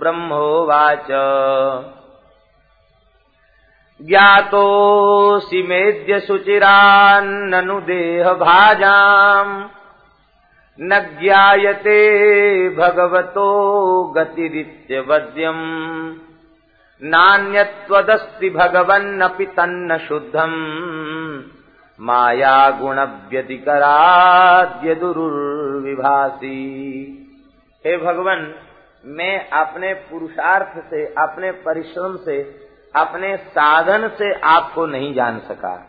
ब्रह्मोवाच। ज्ञातोऽसि मेद्य शुचिरान्ननु देहभाजाम्। न ज्ञायते भगवतो गतिरित्यवद्यम्। नान्यत्वदस्ति भगवन्नपि तन्न शुद्धम् माया गुण व्यतिकराद्य दुर्विभासी हे भगवान मैं अपने पुरुषार्थ से, अपने परिश्रम से, अपने साधन से आपको नहीं जान सका।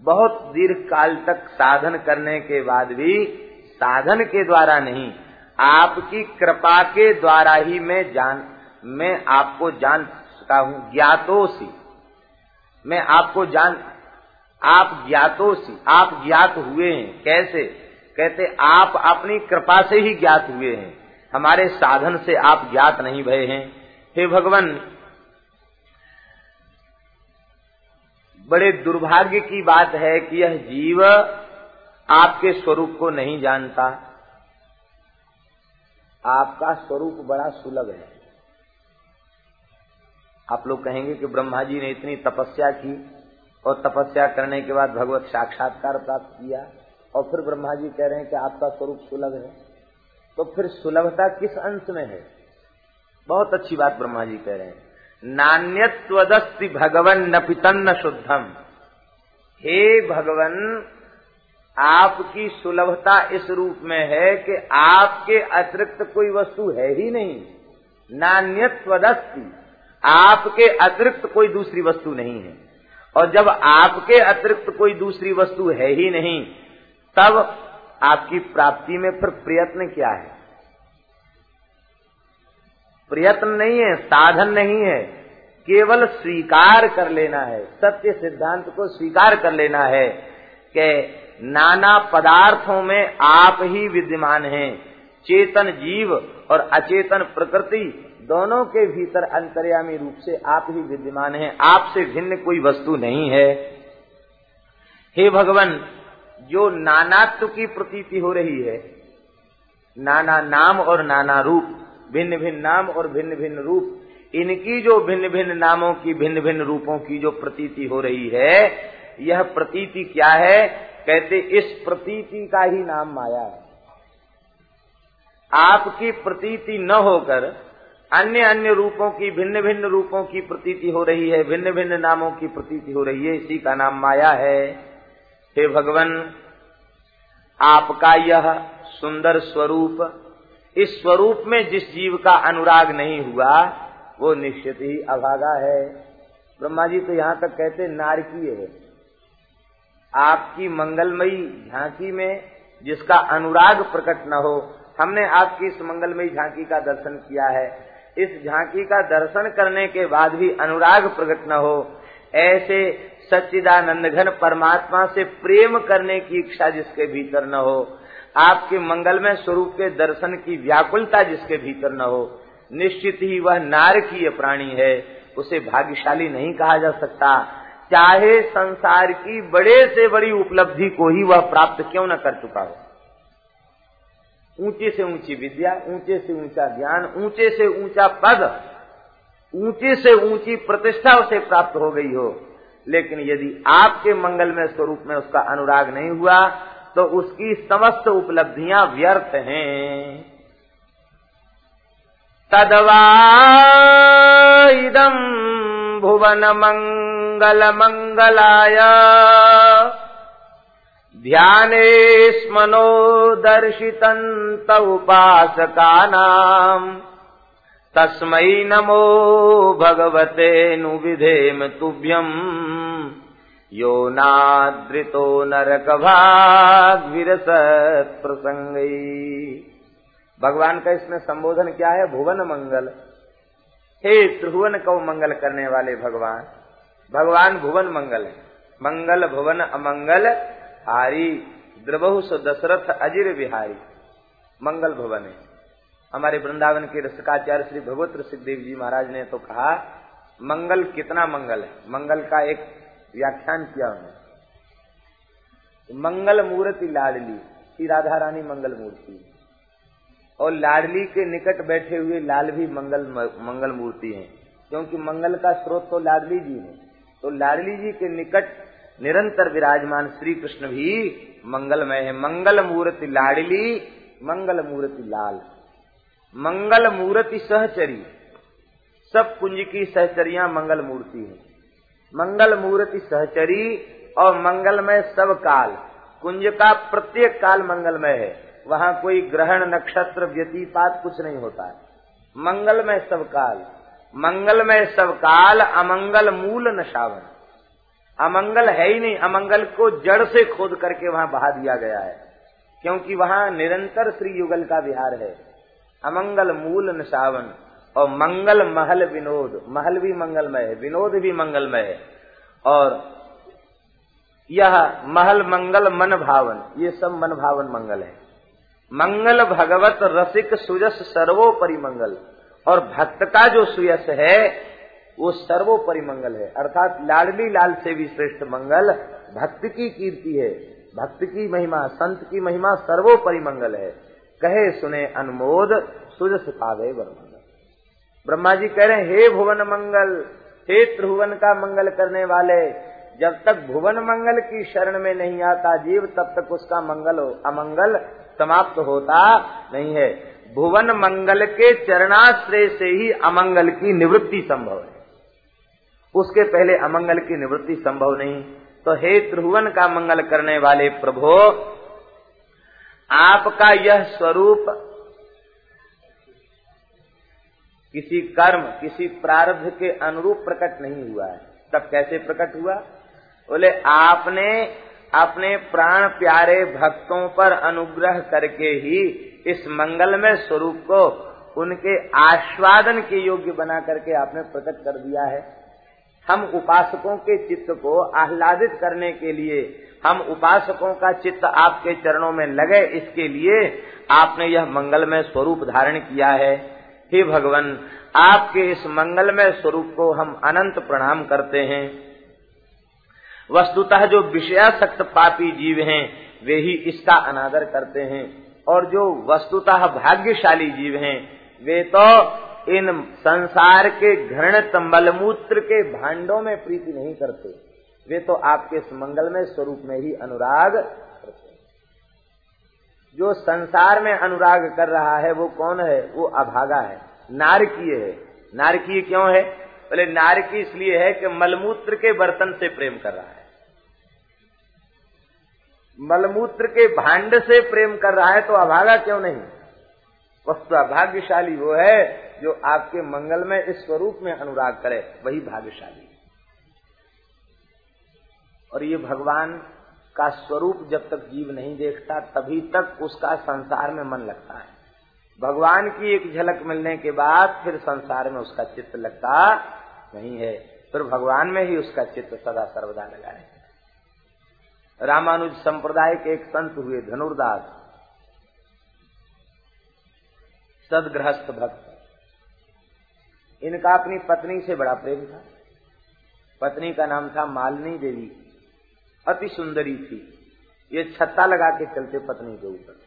बहुत दीर्घ काल तक साधन करने के बाद भी, साधन के द्वारा नहीं, आपकी कृपा के द्वारा ही मैं जान, मैं आपको जान सका हूँ ज्ञातोसी मैं आपको जान, आप ज्ञातोसी आप ज्ञात हुए हैं। कैसे? कहते, आप अपनी कृपा से ही ज्ञात हुए हैं। हमारे साधन से आप ज्ञात नहीं भय हैं। हे भगवान, बड़े दुर्भाग्य की बात है कि यह जीव आपके स्वरूप को नहीं जानता। आपका स्वरूप बड़ा सुलभ है। आप लोग कहेंगे कि ब्रह्मा जी ने इतनी तपस्या की और तपस्या करने के बाद भगवत साक्षात्कार प्राप्त किया और फिर ब्रह्मा जी कह रहे हैं कि आपका स्वरूप सुलभ है। तो फिर सुलभता किस अंश में है? बहुत अच्छी बात ब्रह्मा जी कह रहे हैं। नान्यत्वदस्ति भगवन न पितन्न शुद्धम। हे भगवन, आपकी सुलभता इस रूप में है कि आपके अतिरिक्त कोई वस्तु है ही नहीं। नान्यत्वदस्ति, आपके अतिरिक्त कोई दूसरी वस्तु नहीं है। और जब आपके अतिरिक्त कोई दूसरी वस्तु है ही नहीं, तब आपकी प्राप्ति में फिर प्रयत्न क्या है? प्रयत्न नहीं है, साधन नहीं है, केवल स्वीकार कर लेना है, सत्य सिद्धांत को स्वीकार कर लेना है कि नाना पदार्थों में आप ही विद्यमान हैं, चेतन जीव और अचेतन प्रकृति दोनों के भीतर अंतर्यामी रूप से आप ही विद्यमान हैं, आपसे भिन्न कोई वस्तु नहीं है। हे भगवान जो नानात्व की प्रतीति हो रही है, नाना नाम और नाना रूप, भिन्न भिन्न नाम और भिन्न भिन्न रूप, इनकी जो भिन्न भिन्न नामों की भिन्न भिन्न रूपों की जो प्रतीति हो रही है, यह प्रतीति क्या है? कहते इस प्रतीति का ही नाम माया है। आपकी प्रतीति न होकर अन्य अन्य रूपों की, भिन्न भिन्न रूपों की प्रतीति हो रही है, भिन्न भिन्न नामों की प्रतीति हो रही है, इसी का नाम माया है। हे भगवान, आपका यह सुंदर स्वरूप, इस स्वरूप में जिस जीव का अनुराग नहीं हुआ, वो निश्चित ही अभागा है। ब्रह्मा जी तो यहाँ तक कहते नारकीय है। आपकी मंगलमयी झांकी में जिसका अनुराग प्रकट न हो, हमने आपकी इस मंगलमयी झांकी का दर्शन किया है। इस झांकी का दर्शन करने के बाद भी अनुराग प्रकट न हो, ऐसे सच्चिदानंद घन परमात्मा से प्रेम करने की इच्छा जिसके भीतर न हो, आपके मंगलमय स्वरूप के दर्शन की व्याकुलता जिसके भीतर न हो, निश्चित ही वह नारकीय प्राणी है, उसे भाग्यशाली नहीं कहा जा सकता। चाहे संसार की बड़े से बड़ी उपलब्धि को ही वह प्राप्त क्यों न कर चुका हो। ऊँचे से ऊँची विद्या, ऊँचे से ऊँचा ज्ञान, ऊँचे से ऊँचा पद, ऊँचे से ऊँची प्रतिष्ठा उसे प्राप्त हो गई हो। लेकिन यदि आपके मंगलमय स्वरूप में उसका अनुराग नहीं हुआ तो उसकी समस्त उपलब्धियाँ व्यर्थ हैं। तदवा इदम भुवन मंगल मंगलाय। ध्याने स्मनो दर्शितंत उपासकानाम। तस्मै नमो भगवते नु विधेम तुभ्यम यो नादृतो नरक भाग विरसत प्रसंग भगवान का इसमें संबोधन क्या है? भुवन मंगल। हे त्रिभुवन को मंगल करने वाले भगवान भगवान भुवन मंगल है। मंगल भुवन अमंगल, हारी द्रबहु सो दशरथ अजिर बिहारी। मंगल भुवन है। हमारे वृंदावन के रसकाचार्य श्री भगवत सिद्धदेव जी महाराज ने तो कहा, मंगल कितना मंगल है? मंगल का एक व्याख्यान किया उन्होंने। मंगल मूर्ति लाडली, श्री राधा रानी मंगल मूर्ति। और लाडली के निकट बैठे हुए लाल भी मंगल मंगल मूर्ति हैं। क्योंकि मंगल का स्रोत तो लाडली जी है। तो लाडली जी के निकट निरंतर विराजमान श्री कृष्ण भी मंगलमय है। मंगल मूर्ति लाडली, मंगल मूर्ति लाल। मंगल मूर्ति सहचरी। सब कुंज की सहचरिया मंगल मूर्ति है। मंगल मूर्ति सहचरी और मंगलमय सब काल। कुंज का प्रत्येक काल मंगलमय है। वहाँ कोई ग्रहण, नक्षत्र, व्यतीपात कुछ नहीं होता है। मंगलमय सब काल। मंगलमय सब काल अमंगल मूल नशावन। अमंगल है ही नहीं। अमंगल को जड़ से खोद करके वहाँ बहा दिया गया है। क्योंकि वहाँ निरंतर श्री युगल का विहार है। अमंगल मूल नशावन और मंगल महल विनोद। महल भी मंगलमय है, विनोद भी मंगलमय है। और यह महल मंगल मन भावन, ये सब मन भावन मंगल है। मंगल भगवत रसिक सुजस सर्वोपरि मंगल। और भक्त का जो सुयस है, वो सर्वोपरि मंगल है। अर्थात लाडली लाल से भी श्रेष्ठ मंगल भक्त की कीर्ति है। भक्त की महिमा, संत की महिमा सर्वोपरि मंगल है। कहे सुने अनमोद सुजस पावे वर्मंगल ब्रह्मा जी कह रहे हैं, हे भुवन मंगल, हे त्रिभुवन का मंगल करने वाले, जब तक भुवन मंगल की शरण में नहीं आता जीव, तब तक उसका मंगल हो अमंगल समाप्त होता नहीं है। भुवन मंगल के चरणाश्रय से ही अमंगल की निवृत्ति संभव है। उसके पहले अमंगल की निवृत्ति संभव नहीं। तो हे त्रिभुवन का मंगल करने वाले प्रभो आपका यह स्वरूप किसी कर्म, किसी प्रारब्ध के अनुरूप प्रकट नहीं हुआ है। तब कैसे प्रकट हुआ? बोले, आपने अपने प्राण प्यारे भक्तों पर अनुग्रह करके ही इस मंगलमय स्वरूप को उनके आस्वादन के योग्य बना करके आपने प्रकट कर दिया है। हम उपासकों के चित्त को आह्लादित करने के लिए हम उपासकों का चित्त आपके चरणों में लगे, इसके लिए आपने यह मंगलमय स्वरूप धारण किया है। हे भगवान, आपके इस मंगलमय स्वरूप को हम अनंत प्रणाम करते हैं। वस्तुतः जो विषयासक्त पापी जीव हैं, वे ही इसका अनादर करते हैं। और जो वस्तुतः भाग्यशाली जीव हैं, वे तो इन संसार के घृणित मलमूत्र के भांडों में प्रीति नहीं करते। वे तो आपके इस मंगलमय स्वरूप में ही अनुराग करते जो संसार में अनुराग कर रहा है, वो कौन है? वो अभागा है, नारकीय है। नारकीय क्यों है? बोले, नारकी इसलिए है कि मलमूत्र के बर्तन से प्रेम कर रहा है। मलमूत्र के भांड से प्रेम कर रहा है तो अभागा क्यों नहीं? वस्तु भाग्यशाली वो है जो आपके मंगल में इस स्वरूप में अनुराग करे, वही भाग्यशाली। और ये भगवान का स्वरूप जब तक जीव नहीं देखता, तभी तक उसका संसार में मन लगता है। भगवान की एक झलक मिलने के बाद फिर संसार में उसका चित्त लगता नहीं है। फिर भगवान में ही उसका चित्त सदा सर्वदा लगा रहता रामानुज संप्रदाय के एक संत हुए, धनुर्दास। सदगृहस्थ भक्त। इनका अपनी पत्नी से बड़ा प्रेम था। पत्नी का नाम था मालिनी देवी। अति सुंदरी थी। ये छत्ता लगा के चलते पत्नी के ऊपर।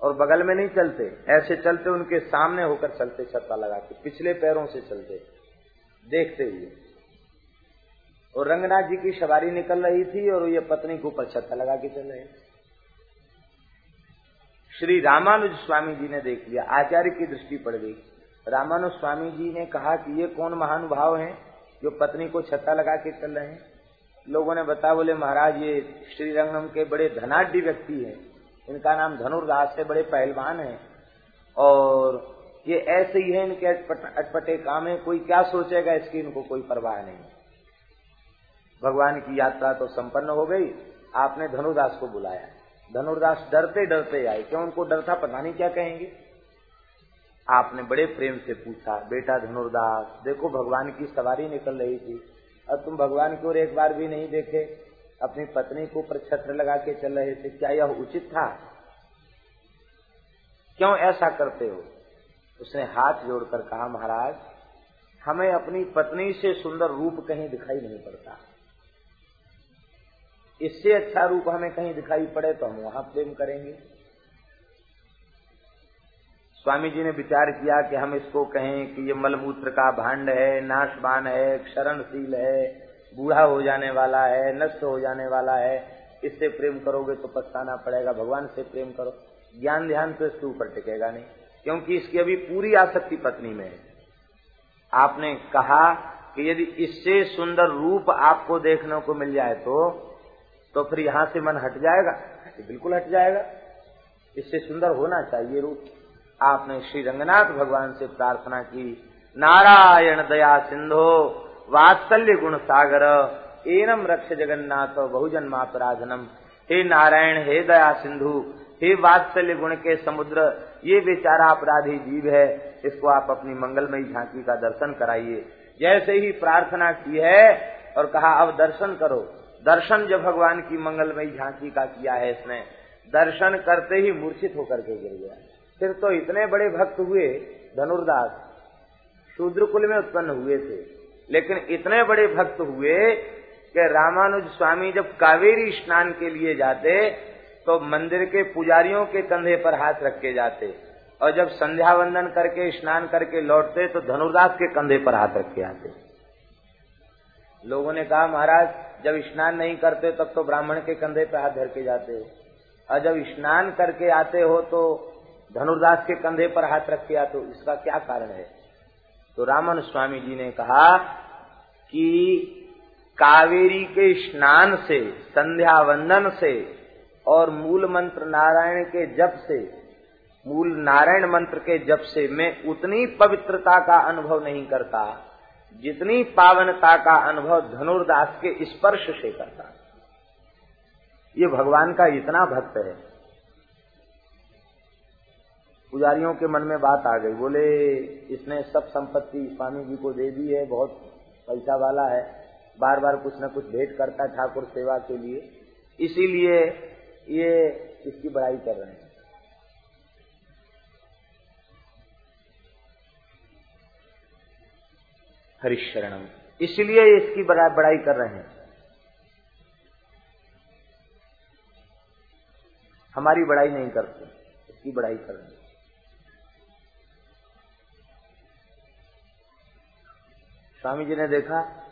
और बगल में नहीं चलते, ऐसे चलते उनके सामने होकर चलते छत्ता लगा के, पिछले पैरों से चलते, देखते हुए। और रंगनाथ जी की सवारी निकल रही थी और ये पत्नी के ऊपर छत्ता लगा के चल रहे। श्री रामानुज स्वामी जी ने देख लिया, आचार्य की दृष्टि पड़ गई। रामानुज स्वामी जी ने कहा कि ये कौन महानुभाव हैं जो पत्नी को छत्ता लगा के चल रहे हैं? लोगों ने बताया, बोले, महाराज, ये श्रीरंगम के बड़े धनाढ़ व्यक्ति हैं। इनका नाम धनुर्दास है, बड़े पहलवान हैं। और ये ऐसे ही है, इनके अटपटे काम है। कोई क्या सोचेगा, इसकी इनको कोई परवाह नहीं। भगवान की यात्रा तो संपन्न हो गई। आपने धनुर्दास को बुलाया। धनुर्दास डरते डरते आए। क्यों उनको डर था पता नहीं क्या कहेंगे? आपने बड़े प्रेम से पूछा, बेटा धनुर्दास, देखो, भगवान की सवारी निकल रही थी। और तुम भगवान की ओर एक बार भी नहीं देखे, अपनी पत्नी को ऊपर छत्र लगा के चल रहे थे, क्या यह उचित था? क्यों ऐसा करते हो? उसने हाथ जोड़कर कहा, महाराज, हमें अपनी पत्नी से सुंदर रूप कहीं दिखाई नहीं पड़ता। इससे अच्छा रूप हमें कहीं दिखाई पड़े तो हम वहाँ प्रेम करेंगे। स्वामी जी ने विचार किया कि हम इसको कहें कि ये मलमूत्र का भांड है, नाशवान है, क्षरणशील है, बूढ़ा हो जाने वाला है, नष्ट हो जाने वाला है। इससे प्रेम करोगे तो पछताना पड़ेगा। भगवान से प्रेम करो। ज्ञान ध्यान तो इसके ऊपर टिकेगा नहीं, क्योंकि इसकी अभी पूरी आसक्ति पत्नी में है। आपने कहा कि यदि इससे सुंदर रूप आपको देखने को मिल जाए तो तो फिर यहाँ से मन हट जाएगा। बिल्कुल हट जाएगा। इससे सुंदर होना चाहिए रूप। आपने श्री रंगनाथ भगवान से प्रार्थना की। नारायण दया सिंधो, वात्सल्य गुण सागर, एनम रक्ष जगन्नाथ, बहुजन मापराधनम हे नारायण, हे दया सिंधु, हे वात्सल्य गुण के समुद्र, ये बेचारा अपराधी जीव है। इसको आप अपनी मंगलमयी झांकी का दर्शन कराइए। जैसे ही प्रार्थना की है और कहा, अब दर्शन करो। दर्शन जब भगवान की मंगलमयी झांकी का किया है इसने। दर्शन करते ही मूर्छित होकर के गिर गया। फिर तो इतने बड़े भक्त हुए, धनुर्दास शूद्र कुल में उत्पन्न हुए थे। लेकिन इतने बड़े भक्त हुए कि रामानुज स्वामी जब कावेरी स्नान के लिए जाते तो मंदिर के पुजारियों के कंधे पर हाथ रख के जाते। और जब संध्या वंदन करके, स्नान करके लौटते तो धनुर्दास के कंधे पर हाथ रख के आते। लोगों ने कहा, महाराज, जब स्नान नहीं करते, तब तो ब्राह्मण के कंधे पर हाथ धर के जाते हो। और जब स्नान करके आते हो तो धनुर्दास के कंधे पर हाथ रख दिया तो इसका क्या कारण है? तो रामन स्वामी जी ने कहा कि कावेरी के स्नान से संध्या वंदन से और मूल मंत्र नारायण के जप से, मूल नारायण मंत्र के जप से मैं उतनी पवित्रता का अनुभव नहीं करता, जितनी पावनता का अनुभव धनुर्दास के स्पर्श से करता। ये भगवान का इतना भक्त है। पुजारियों के मन में बात आ गई। बोले, इसने सब संपत्ति स्वामी जी को दे दी है, बहुत पैसा वाला है। बार बार कुछ न कुछ भेंट करता है ठाकुर सेवा के लिए। इसीलिए ये इसकी बड़ाई कर रहे हैं। हरिशरणम। इसलिए इसकी बड़ाई कर रहे हैं। हमारी बड़ाई नहीं करते, इसकी बड़ाई कर रहे हैं। स्वामी जी ने देखा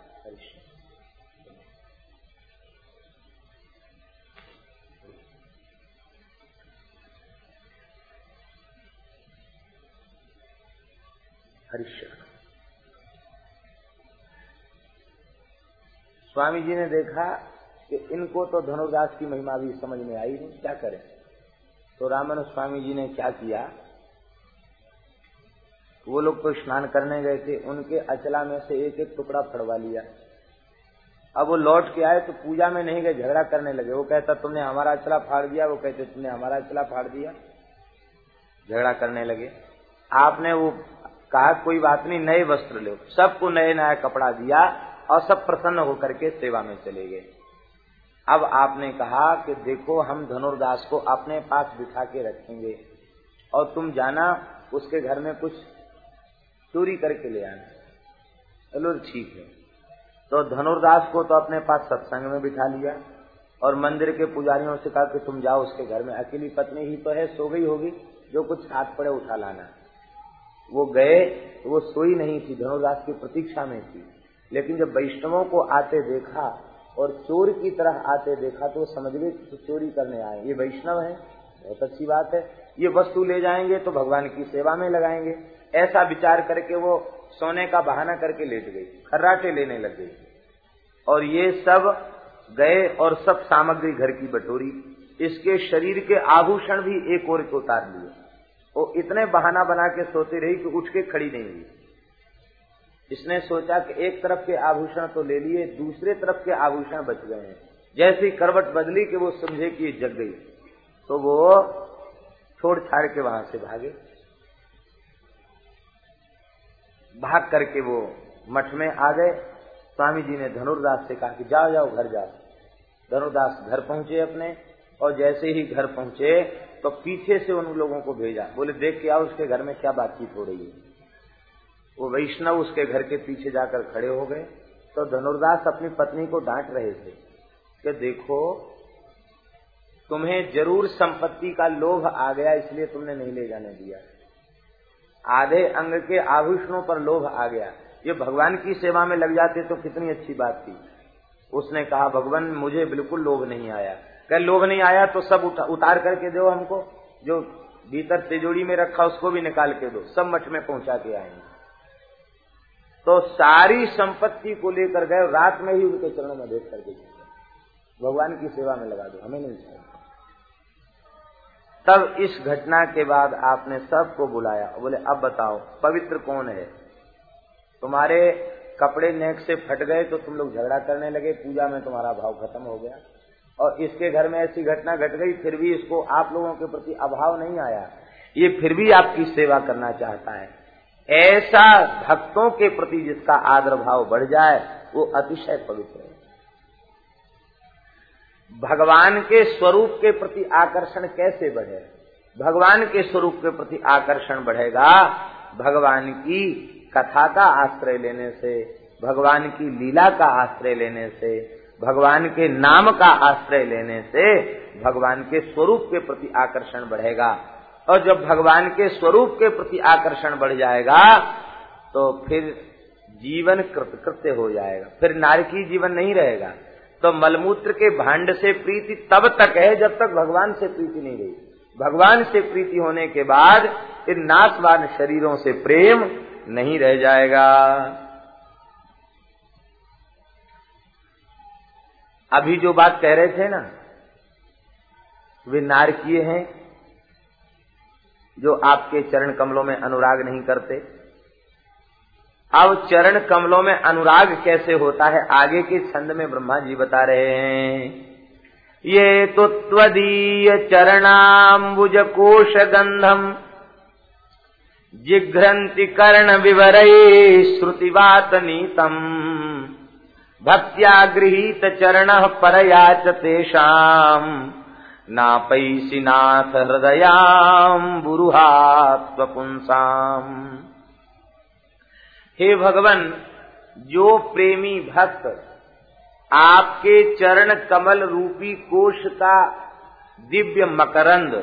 स्वामी जी ने देखा कि इनको तो धनुर्दास की महिमा भी समझ में आई नहीं, क्या करें? तो रामन स्वामी जी ने क्या किया? वो लोग तो स्नान करने गए थे, उनके अचला में से एक एक टुकड़ा फड़वा लिया। अब वो लौट के आए तो पूजा में नहीं गए, झगड़ा करने लगे। वो कहता, तुमने हमारा अचला फाड़ दिया? वो कहते, तुमने हमारा अचला फाड़ दिया। झगड़ा करने लगे। आपने वो कहा, कोई बात नहीं, नए वस्त्र लो। सबको नए नया कपड़ा दिया और सब प्रसन्न होकर के सेवा में चले गए। अब आपने कहा कि देखो, हम धनुर्दास को अपने पास बिठा के रखेंगे। और तुम जाना, उसके घर में कुछ चोरी करके ले आना चलो ठीक है। तो धनुर्दास को तो अपने पास सत्संग में बिठा लिया और मंदिर के पुजारियों से कहा कि तुम जाओ उसके घर में। अकेली पत्नी ही तो है, सो गई होगी, जो कुछ हाथ पड़े उठा लाना। वो गए तो वो सोई नहीं थी, धनुर्दास की प्रतीक्षा में थी। लेकिन जब वैष्णवों को आते देखा और चोर की तरह आते देखा तो वो समझ गए कि चोरी करने आए। ये वैष्णव है, बहुत अच्छी बात है। ये वस्तु ले जाएँगे तो भगवान की सेवा में लगाएँगे। ऐसा विचार करके वो सोने का बहाना करके लेट गई, खर्राटे लेने लग गई। और ये सब गए और सब सामग्री घर की बटोरी, इसके शरीर के आभूषण भी एक और को उतार लिए। वो इतने बहाना बना के सोती रही कि उठ के खड़ी नहीं हुई। इसने सोचा कि एक तरफ़ के आभूषण तो ले लिए, दूसरे तरफ़ के आभूषण बच गए हैं। जैसी करवट बदली कि वो समझे कि जग गई। तो वो छोड़ छाड़ के वहाँ से भागे। भाग करके वो मठ में आ गए। स्वामी जी ने धनुर्दास से कहा कि जाओ जाओ, घर जाओ। धनुर्दास घर पहुँचे अपने और जैसे ही घर पहुँचे तो पीछे से उन लोगों को भेजा। बोले, देख के आओ, उसके घर में क्या बातचीत हो रही है? वो वैष्णव उसके घर के पीछे जाकर खड़े हो गए। तो धनुर्दास अपनी पत्नी को डांट रहे थे कि देखो, तुम्हें ज़रूर संपत्ति का लोभ आ गया, इसलिए तुमने नहीं ले जाने दिया। आधे अंग के आभूषणों पर लोभ आ गया। ये भगवान की सेवा में लग जाते तो कितनी अच्छी बात थी। उसने कहा, भगवान, मुझे बिल्कुल लोभ नहीं आया। कह, लोभ नहीं आया तो सब उतार करके दो हमको। जो भीतर तिजोड़ी में रखा, उसको भी निकाल के दो। सब मठ में पहुँचा के आएँगे। तो सारी संपत्ति को लेकर गए, रात में ही उनके चरणों में देख करके भगवान की सेवा में लगा दो, हमें नहीं चाहिए। तब इस घटना के बाद आपने सबको बुलाया। बोले, अब बताओ, पवित्र कौन है? तुम्हारे कपड़े नेक से फट गए तो तुम लोग झगड़ा करने लगे, पूजा में तुम्हारा भाव खत्म हो गया। और इसके घर में ऐसी घटना घट गई, फिर भी इसको आप लोगों के प्रति अभाव नहीं आया। ये फिर भी आपकी सेवा करना चाहता है। ऐसा भक्तों के प्रति जिसका आदर भाव बढ़ जाए, वो अतिशय पवित्र है। भगवान के स्वरूप के प्रति आकर्षण कैसे बढ़े? भगवान के स्वरूप के प्रति आकर्षण बढ़ेगा भगवान की कथा का आश्रय लेने से, भगवान की लीला का आश्रय लेने से, भगवान के नाम का आश्रय लेने से भगवान के स्वरूप के प्रति आकर्षण बढ़ेगा। और जब भगवान के स्वरूप के प्रति आकर्षण बढ़ जाएगा तो फिर जीवन कृत्य हो जाएगा। फिर नारकी जीवन नहीं रहेगा। तो मलमूत्र के भांड से प्रीति तब तक है जब तक भगवान से प्रीति नहीं रही। भगवान से प्रीति होने के बाद इन नाशवान शरीरों से प्रेम नहीं रह जाएगा। अभी जो बात कह रहे थे ना, वे नारकीय हैं, जो आपके चरण कमलों में अनुराग नहीं करते। अब चरण कमलों में अनुराग कैसे होता है? आगे के छंद में ब्रह्मा जी बता रहे हैं। ये तो त्वदीय चरणाम्बुज कोश गंधम जिघ्रंति कर्ण विवर श्रुतिवात नीतम। भक्त्या गृहीत चरण परया च तेषाम। नापैसी नाथ हृदयाम बुरुहात्वपुंसाम हे भगवान, जो प्रेमी भक्त आपके चरण कमल रूपी कोश का दिव्य मकरंद,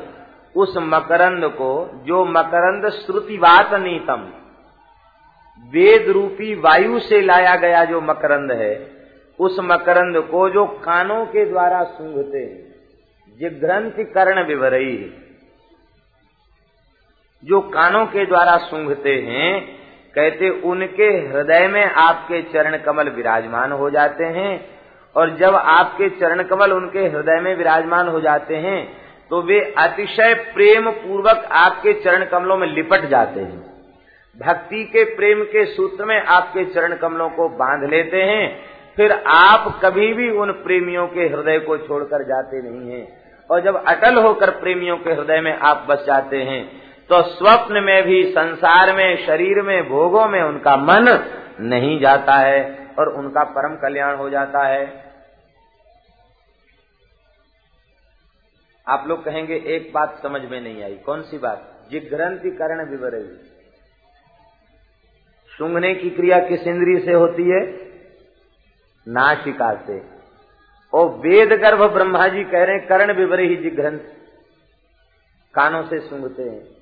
उस मकरंद को, जो मकरंद श्रुतिवात नीतम, वेद रूपी वायु से लाया गया जो मकरंद है, उस मकरंद को जो कानों के द्वारा सूंघते हैं जिघ्रंथि कर्ण विवरई जो कानों के द्वारा सूंघते हैं कहते, उनके हृदय में आपके चरण कमल विराजमान हो जाते हैं। और जब आपके चरण कमल उनके हृदय में विराजमान हो जाते हैं तो वे अतिशय प्रेम पूर्वक आपके चरण कमलों में लिपट जाते हैं। भक्ति के प्रेम के सूत्र में आपके चरण कमलों को बाँध लेते हैं। फिर आप कभी भी उन प्रेमियों के हृदय को छोड़कर जाते नहीं हैं। और जब अटल होकर प्रेमियों के हृदय में आप बस जाते हैं तो स्वप्न में भी, संसार में, शरीर में, भोगों में उनका मन नहीं जाता है और उनका परम कल्याण हो जाता है। आप लोग कहेंगे, एक बात समझ में नहीं आई। कौन सी बात? जिग्रंथि कर्ण विवरई सूंघने की क्रिया किस इंद्रिय से होती है? नाशिका से। और वेद गर्भ ब्रह्मा जी कह रहे हैं, कर्ण विवरे ही जिग्रंथ कानों से सूंघते हैं।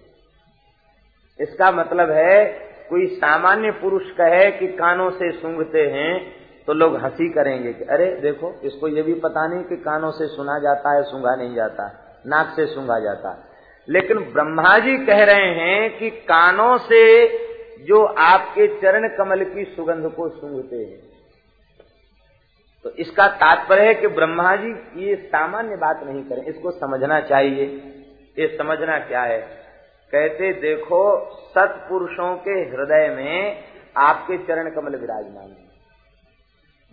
इसका मतलब है, कोई सामान्य पुरुष कहे कि कानों से सूंघते हैं तो लोग हँसी करेंगे कि, अरे, देखो, इसको ये भी पता नहीं कि कानों से सुना जाता है, सूंघा नहीं जाता, नाक से सूंघा जाता। लेकिन ब्रह्मा जी कह रहे हैं कि कानों से जो आपके चरण कमल की सुगंध को सूंघते हैं। तो इसका तात्पर्य है कि ब्रह्मा जी ये सामान्य बात नहीं करें, इसको समझना चाहिए। ये समझना क्या है? कहते, देखो, सत्पुरुषों के हृदय में आपके चरण कमल विराजमान है।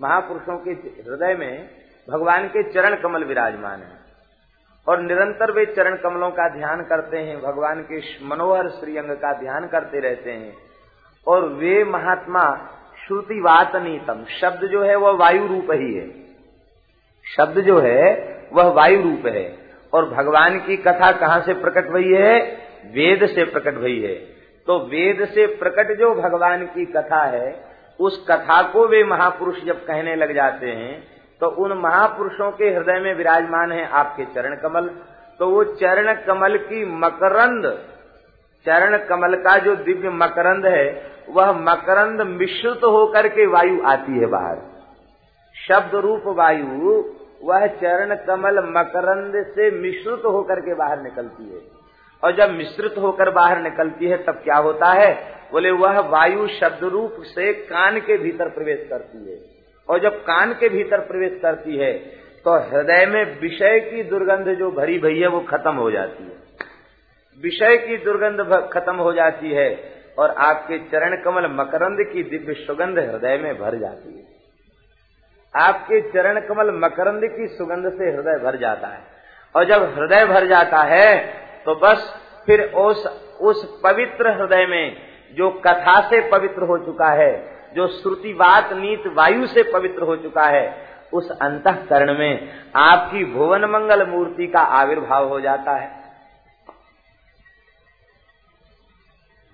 महापुरुषों के हृदय में भगवान के चरण कमल विराजमान है। और निरंतर वे चरण कमलों का ध्यान करते हैं, भगवान के मनोहर श्रीअंग का ध्यान करते रहते हैं। और वे महात्मा श्रुति वातनीतम शब्द जो है वह वायु रूप ही है। शब्द जो है वह वायु रूप है। और भगवान की कथा कहाँ से प्रकट हुई है? वेद से प्रकट हुई है। तो वेद से प्रकट जो भगवान की कथा है, उस कथा को वे महापुरुष जब कहने लग जाते हैं तो उन महापुरुषों के हृदय में विराजमान है आपके चरण कमल। तो वो चरण कमल की मकरंद, चरण कमल का जो दिव्य मकरंद है, वह मकरंद मिश्रित होकर के वायु आती है बाहर। शब्द रूप वायु, वह चरण कमल मकरंद से मिश्रित होकर के बाहर निकलती है। और जब मिश्रित होकर बाहर निकलती है, तब क्या होता है? बोले, वह वायु शब्द रूप से कान के भीतर प्रवेश करती है। और जब कान के भीतर प्रवेश करती है तो हृदय में विषय की दुर्गंध जो भरी भई है, वो खत्म हो जाती है। विषय की दुर्गंध खत्म हो जाती है और आपके चरण कमल मकरंद की दिव्य सुगंध हृदय में भर जाती है। आपके चरण कमल मकरंद की सुगंध से हृदय भर जाता है। और जब हृदय भर जाता है तो बस फिर उस उस पवित्र हृदय में जो कथा से पवित्र हो चुका है, जो श्रुतिवात नीत वायु से पवित्र हो चुका है, उस अंतकरण में आपकी भुवन मंगल मूर्ति का आविर्भाव हो जाता है।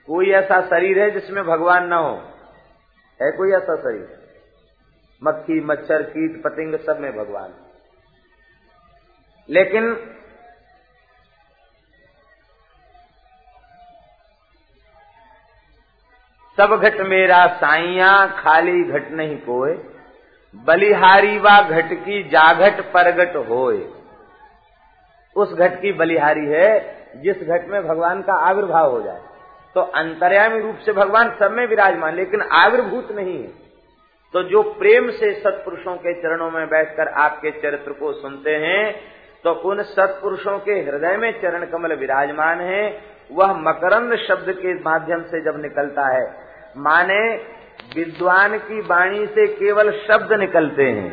कोई ऐसा शरीर है जिसमें भगवान ना हो? है कोई ऐसा शरीर? मक्खी, मच्छर, कीट, पतिंग सब में भगवान। लेकिन सब घट मेरा साइया खाली घट नहीं कोय बलिहारी व घट की जाघट परगट होए। उस घट की बलिहारी है जिस घट में भगवान का आविर्भाव हो जाए। तो अंतर्यामी रूप से भगवान सब में विराजमान, लेकिन आविर्भूत नहीं है। तो जो प्रेम से सत्पुरुषों के चरणों में बैठकर आपके चरित्र को सुनते हैं तो उन सत्पुरुषों के हृदय में चरण कमल विराजमान है। वह मकरंद शब्द के माध्यम से जब निकलता है, माने विद्वान की वाणी से केवल शब्द निकलते हैं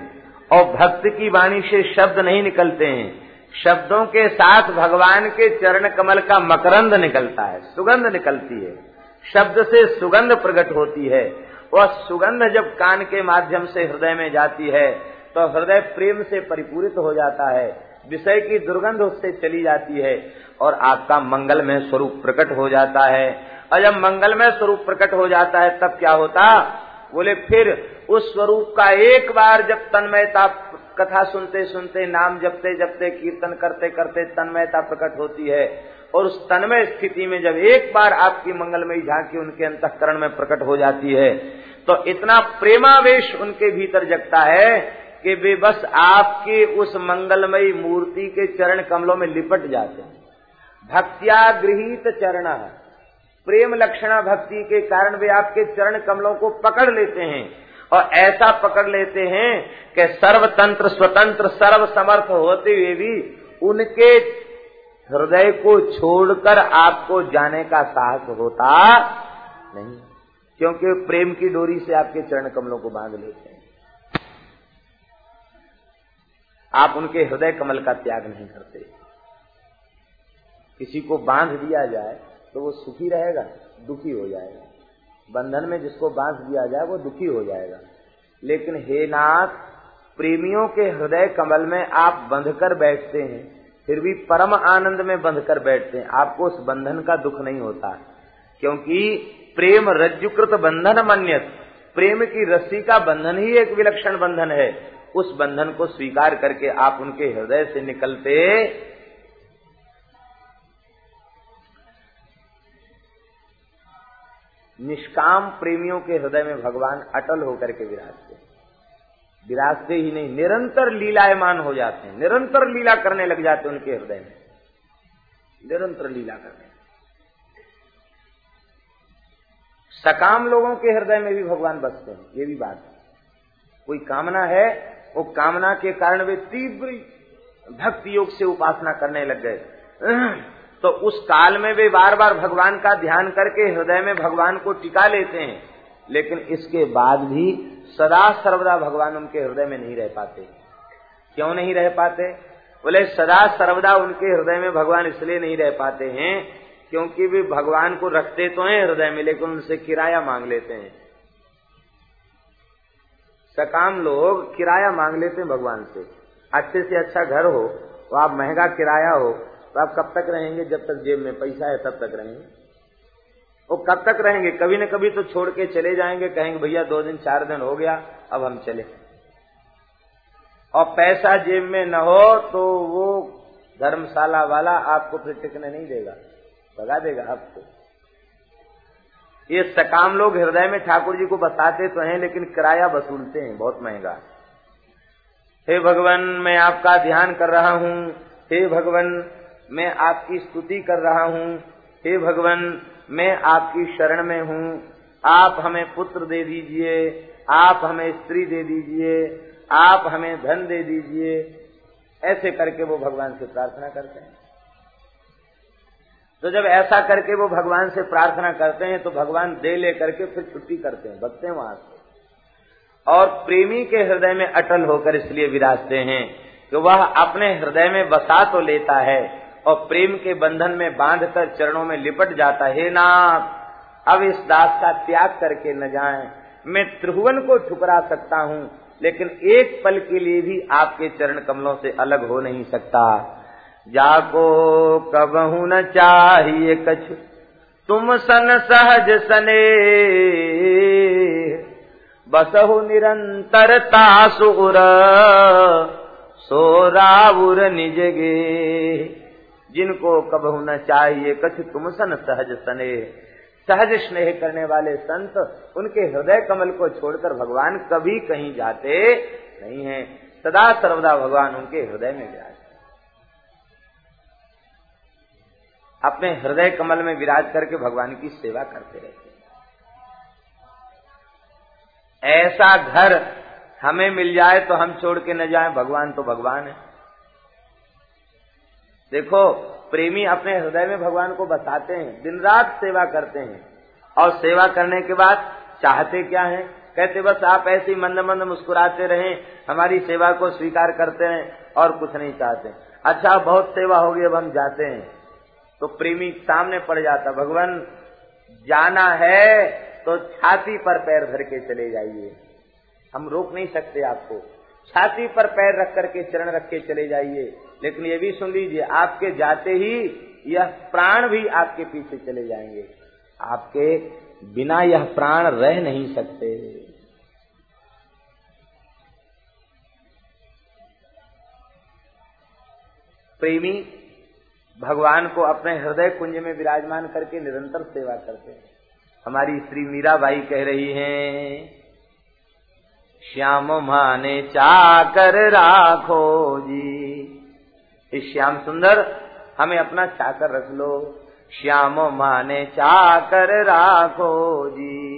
और भक्त की वाणी से शब्द नहीं निकलते हैं। शब्दों के साथ भगवान के चरण कमल का मकरंद निकलता है, सुगंध निकलती है। शब्द से सुगंध प्रकट होती है। वह सुगंध जब कान के माध्यम से हृदय में जाती है तो हृदय प्रेम से परिपूरित हो जाता है। विषय की दुर्गंध उससे चली जाती है और आपका मंगलमय स्वरूप प्रकट हो जाता है। और जब मंगलमय स्वरूप प्रकट हो जाता है, तब क्या होता? बोले, फिर उस स्वरूप का एक बार जब तन्मयता कथा सुनते सुनते, नाम जपते जपते, कीर्तन करते करते तन्मयता प्रकट होती है। और उस तन्मय स्थिति में जब एक बार आपकी मंगलमयी झांकी, उनके अंतकरण में प्रकट हो जाती है। तो इतना प्रेमावेश उनके भीतर जगता है कि वे बस आपके उस मंगलमयी मूर्ति के चरण कमलों में लिपट जाते हैं। भक्तिया गृहित चरण प्रेम लक्षणा भक्ति के कारण वे आपके चरण कमलों को पकड़ लेते हैं और ऐसा पकड़ लेते हैं कि सर्वतंत्र, स्वतंत्र सर्व समर्थ होते हुए भी उनके हृदय को छोड़कर आपको जाने का साहस होता नहीं, क्योंकि प्रेम की डोरी से आपके चरण कमलों को बाँध लेते हैं। आप उनके हृदय कमल का त्याग नहीं करते। किसी को बाँध दिया जाए तो वो सुखी रहेगा, दुखी हो जाएगा। बंधन में जिसको बाँध दिया जाए, वो दुखी हो जाएगा। लेकिन हे नाथ, प्रेमियों के हृदय कमल में आप बंध कर बैठते हैं, फिर भी परम आनंद में बंध कर बैठते हैं। आपको उस बंधन का दुख नहीं होता, क्योंकि प्रेम रज्जुकृत बंधन मन्यत। प्रेम की रस्सी का बंधन ही एक विलक्षण बंधन है। उस बंधन को स्वीकार करके आप उनके हृदय से निकलते। निष्काम प्रेमियों के हृदय में भगवान अटल होकर के विराजते। विराजते ही नहीं, निरंतर लीलायमान हो जाते हैं, निरंतर लीला करने लग जाते हैं उनके हृदय में। निरंतर लीला करने। सकाम लोगों के हृदय में भी भगवान बसते हैं, ये भी बात है। कोई कामना है वो कामना के कारण वे तीव्र भक्ति योग से उपासना करने लग गए। तो उस काल में वे बार बार भगवान का ध्यान करके हृदय में भगवान को टिका लेते हैं, लेकिन इसके बाद भी सदा सर्वदा भगवान उनके हृदय में नहीं रह पाते। क्यों नहीं रह पाते? बोले, सदा सर्वदा उनके हृदय में भगवान इसलिए नहीं रह पाते हैं, क्योंकि वे भगवान को रखते तो हैं हृदय में, लेकिन उनसे किराया मांग लेते हैं। सकाम लोग किराया मांग लेते हैं भगवान से। अच्छे से अच्छा घर हो तो आप महँगा किराया हो तो आप कब तक रहेंगे? जब तक जेब में पैसा है, तब तक रहेंगे। वो कब तक रहेंगे? कभी न कभी तो छोड़ के चले जाएँगे, कहेंगे, भैया, दो दिन, चार दिन हो गया, अब हम चले। और पैसा जेब में न हो तो वो धर्मशाला वाला आपको फिर टिकने नहीं देगा। भगा देगा आपको। ये सकाम लोग हृदय में ठाकुर जी को बताते तो हैं, लेकिन किराया वसूलते हैं, बहुत महँगा। हे भगवान, मैं आपका ध्यान कर रहा हूँ। हे भगवान, मैं आपकी स्तुति कर रहा हूँ। हे भगवान, मैं आपकी शरण में हूँ। आप हमें पुत्र दे दीजिए, आप हमें स्त्री दे दीजिए, आप हमें धन दे दीजिए। ऐसे करके वो भगवान से प्रार्थना करते हैं। तो जब ऐसा करके वो भगवान से प्रार्थना करते हैं तो भगवान दे ले करके फिर छुट्टी करते हैं भगते हैं वहाँ से। और प्रेमी के हृदय में अटल होकर इसलिए विराजते हैं कि वह अपने हृदय में बसा तो लेता है और प्रेम के बंधन में बांधकर चरणों में लिपट जाता है नाथ, अब इस दास का त्याग करके न जाएँ। मैं त्रिभुवन को ठुकरा सकता हूँ, लेकिन एक पल के लिए भी आपके चरण कमलों से अलग हो नहीं सकता। जाको कबहू न चाहिए कछु। तुम सन सहज सने। बसहु निरंतर तासुर सोराउर निजगे। जिनको कबहू न चाहिए कछु, तुम सन सहज सने। सहज स्नेह करने वाले संत, उनके हृदय कमल को छोड़कर भगवान कभी कहीं जाते नहीं है। सदा सर्वदा भगवान उनके हृदय में विराज अपने हृदय कमल में विराज करके भगवान की सेवा करते रहते ऐसा घर हमें मिल जाए तो हम छोड़ के न जाए, भगवान तो भगवान है। देखो, प्रेमी अपने हृदय में भगवान को बताते हैं दिन रात सेवा करते हैं। और सेवा करने के बाद चाहते क्या हैं? कहते, बस आप ऐसे मंद मंद मुस्कुराते रहें, हमारी सेवा को स्वीकार करते हैं और कुछ नहीं चाहते। अच्छा बहुत सेवा होगी, अब हम जाते हैं। तो प्रेमी सामने पड़ जाता, भगवान, जाना है तो छाती पर पैर धर के चले जाइए। हम रोक नहीं सकते आपको। छाती पर पैर रख करके चरण रख के चले जाइए। लेकिन ये भी सुन लीजिए, आपके जाते ही यह प्राण भी आपके पीछे चले जाएँगे। आपके बिना यह प्राण रह नहीं सकते। प्रेमी भगवान को अपने हृदय कुंज में विराजमान करके निरंतर सेवा करते हैं। हमारी श्री मीराबाई कह रही हैं, श्याम माने चाकर राखो जी। इस श्याम सुंदर, हमें अपना चाकर रख लो। श्याम माने चाकर राखो जी।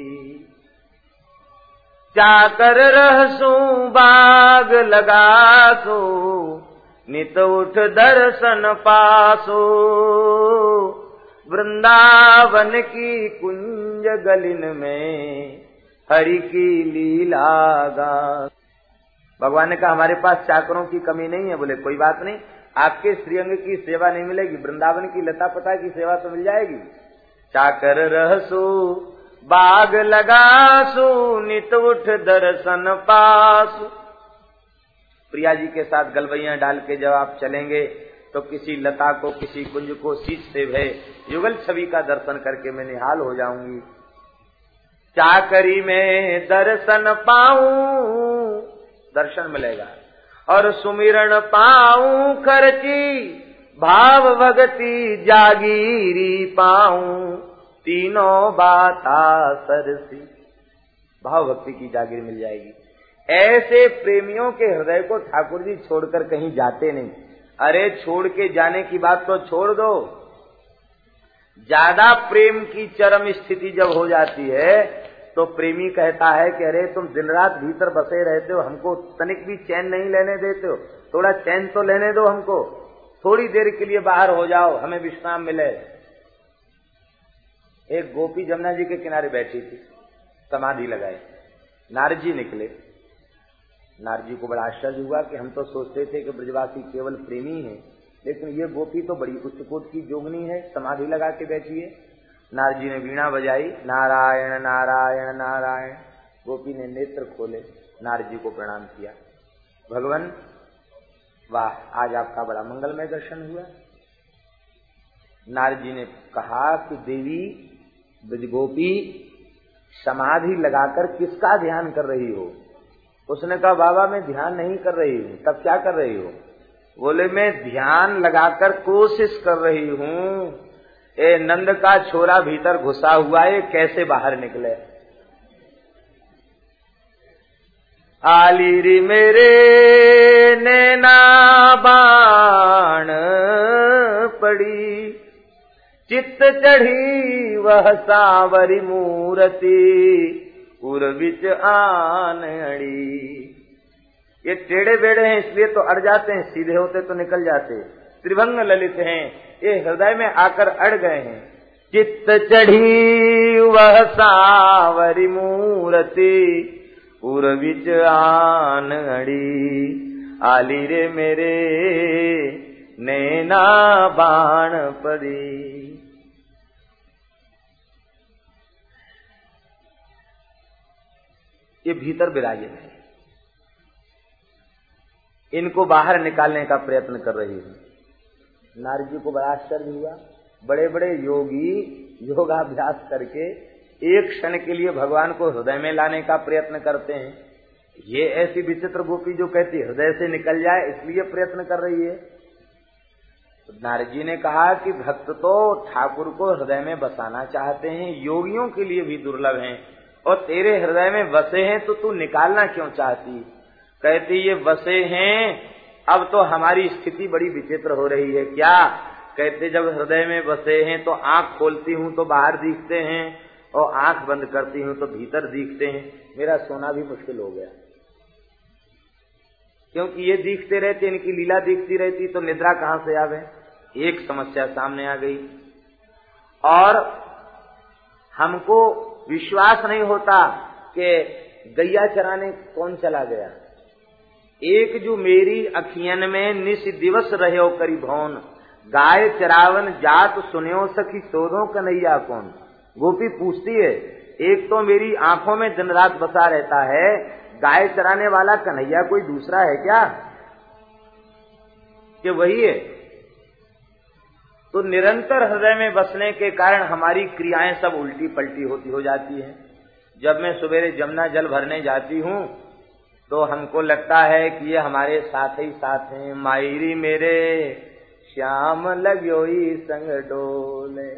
चाकर रहसू, बाग लगासो नित उठ दर्शन पासो। वृंदावन की कुंज गलिन में हरि की लीला गा। भगवान ने कहा, हमारे पास चाकरों की कमी नहीं है। बोले, कोई बात नहीं, आपके श्रीअंग की सेवा नहीं मिलेगी, वृंदावन की लता पता की सेवा तो मिल जाएगी। चाकर रहसु, बाग लगासु, नित उठ दर्शन पासु। प्रिया जी के साथ गलबैया डाल के जब आप चलेंगे तो किसी लता को, किसी कुंज को शीश से भय। युगल छवि का दर्शन करके मैं निहाल हो जाऊँगी। चाकरी में दर्शन पाऊँ, दर्शन मिलेगा। और सुमिरण पाऊँ, खर्ची, भाव भगति, जागीरी पाऊँ। तीनों बाता सरसी। भाव भक्ति की जागीर मिल जाएगी। ऐसे प्रेमियों के हृदय को ठाकुर जी छोड़कर कहीं जाते नहीं। अरे, छोड़ के जाने की बात तो छोड़ दो। ज़्यादा प्रेम की चरम स्थिति जब हो जाती है तो प्रेमी कहता है कि अरे, तुम दिन रात भीतर बसे रहते हो, हमको तनिक भी चैन नहीं लेने देते हो। थोड़ा चैन तो लेने दो हमको। थोड़ी देर के लिए बाहर हो जाओ, हमें विश्राम मिले। एक गोपी जमुना जी के किनारे बैठी थी, समाधि लगाए नारजी निकले। नारजी को बड़ा आश्चर्य हुआ कि हम तो सोचते थे कि ब्रजवासी केवल प्रेमी है, लेकिन ये गोपी तो बड़ी उच्च कोट की जोगनी है, समाधि लगा के बैठी है। नारद जी ने वीणा बजाई, नारायण नारायण नारायण। गोपी ने नेत्र खोले, नारजी को प्रणाम किया। भगवान, वाह, आज आपका बड़ा मंगलमय दर्शन हुआ। नारजी ने कहा कि देवी, ब्रजगोपी, समाधि लगाकर किसका ध्यान कर रही हो? उसने कहा, बाबा, मैं ध्यान नहीं कर रही हूँ। तब क्या कर रही हो? बोले, मैं ध्यान लगाकर कोशिश कर रही हूँ। ए, नंद का छोरा भीतर घुसा हुआ है, कैसे बाहर निकले? आलीरी मेरे नैना बाण पड़ी। चित्त चढ़ी वह सावरी मूर्ति। उर्विच आन अड़ी। ये टेढ़े बेड़े हैं, इसलिए तो अड़ जाते हैं, सीधे होते तो निकल जाते। त्रिभंग ललित हैं, ये हृदय में आकर अड़ गए हैं। चित्त चढ़ी वह सावरी मूर्ति उर्विच आन अड़ी। आली रे मेरे, नैना बाण पड़ी ये भीतर विराजित है। इनको बाहर निकालने का प्रयत्न कर रही है। नारी जी को बड़ा आश्चर्य हुआ। बड़े बड़े योगी योगाभ्यास करके एक क्षण के लिए भगवान को हृदय में लाने का प्रयत्न करते हैं। ये ऐसी विचित्र गोपी जो कहती हृदय से निकल जाए, इसलिए प्रयत्न कर रही है। तो नारद जी ने कहा कि भक्त तो ठाकुर को हृदय में बसाना चाहते हैं। योगियों के लिए भी दुर्लभ हैं। और तेरे हृदय में बसे हैं तो तू निकालना क्यों चाहती? कहती, ये बसे हैं, अब तो हमारी स्थिति बड़ी विचित्र हो रही है। क्या? कहते, जब हृदय में बसे हैं तो आँख खोलती हूँ तो बाहर दिखते हैं और आँख बंद करती हूँ तो भीतर दिखते हैं। मेरा सोना भी मुश्किल हो गया। क्योंकि ये दिखते रहते, इनकी लीला दिखती रहती तो निद्रा कहाँ से आवे एक समस्या सामने आ गई। और हमको विश्वास नहीं होता कि गैया चराने कौन चला गया। एक जो मेरी अखियन में निस दिवस रहे हो करी भवन गाय चरावन जात सुनो सखी शोधो कन्हैया कौन। गोपी पूछती है, एक तो मेरी आँखों में दिन रात बसा रहता है, गाय चराने वाला कन्हैया कोई दूसरा है क्या? कि वही है तो निरंतर हृदय में बसने के कारण हमारी क्रियाएँ सब उल्टी पलटी होती, हो जाती है। जब मैं सवेरे जमुना जल भरने जाती हूँ तो हमको लगता है कि ये हमारे साथ ही साथ हैं। मायरी मेरे, श्याम लगो संग डोले।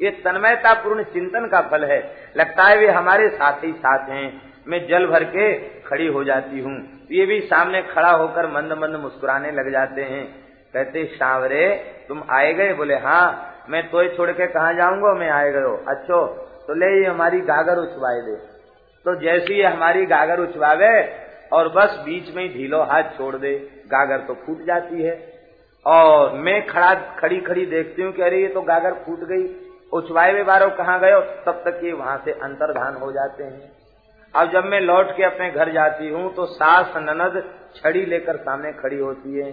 ये तन्मयता पूर्ण चिंतन का फल है। लगता है वे हमारे साथ ही साथ हैं। मैं जल भर के खड़ी हो जाती हूँ। ये भी सामने खड़ा होकर मंद मंद मुस्कुराने लग जाते हैं। कहते, सांवरे, तुम आए गए? बोले हाँ मैं तो छोड़ के कहा जाऊँगा? मैं आए गयो अच्छो तो ले ये हमारी गागर उछवाए दे। तो जैसी ये हमारी गागर उछवावे और बस बीच में ही ढीलो हाथ छोड़ दे, गागर तो फूट जाती है। और मैं खड़ा, खड़ी खड़ी देखती हूँ कि अरे, ये तो गागर फूट गई। उछवाए हुए बारो कहाँ गए तब तक ये वहाँ से अंतर्धान हो जाते हैं। अब जब मैं लौट के अपने घर जाती हूँ तो सास ननद छड़ी लेकर सामने खड़ी होती है।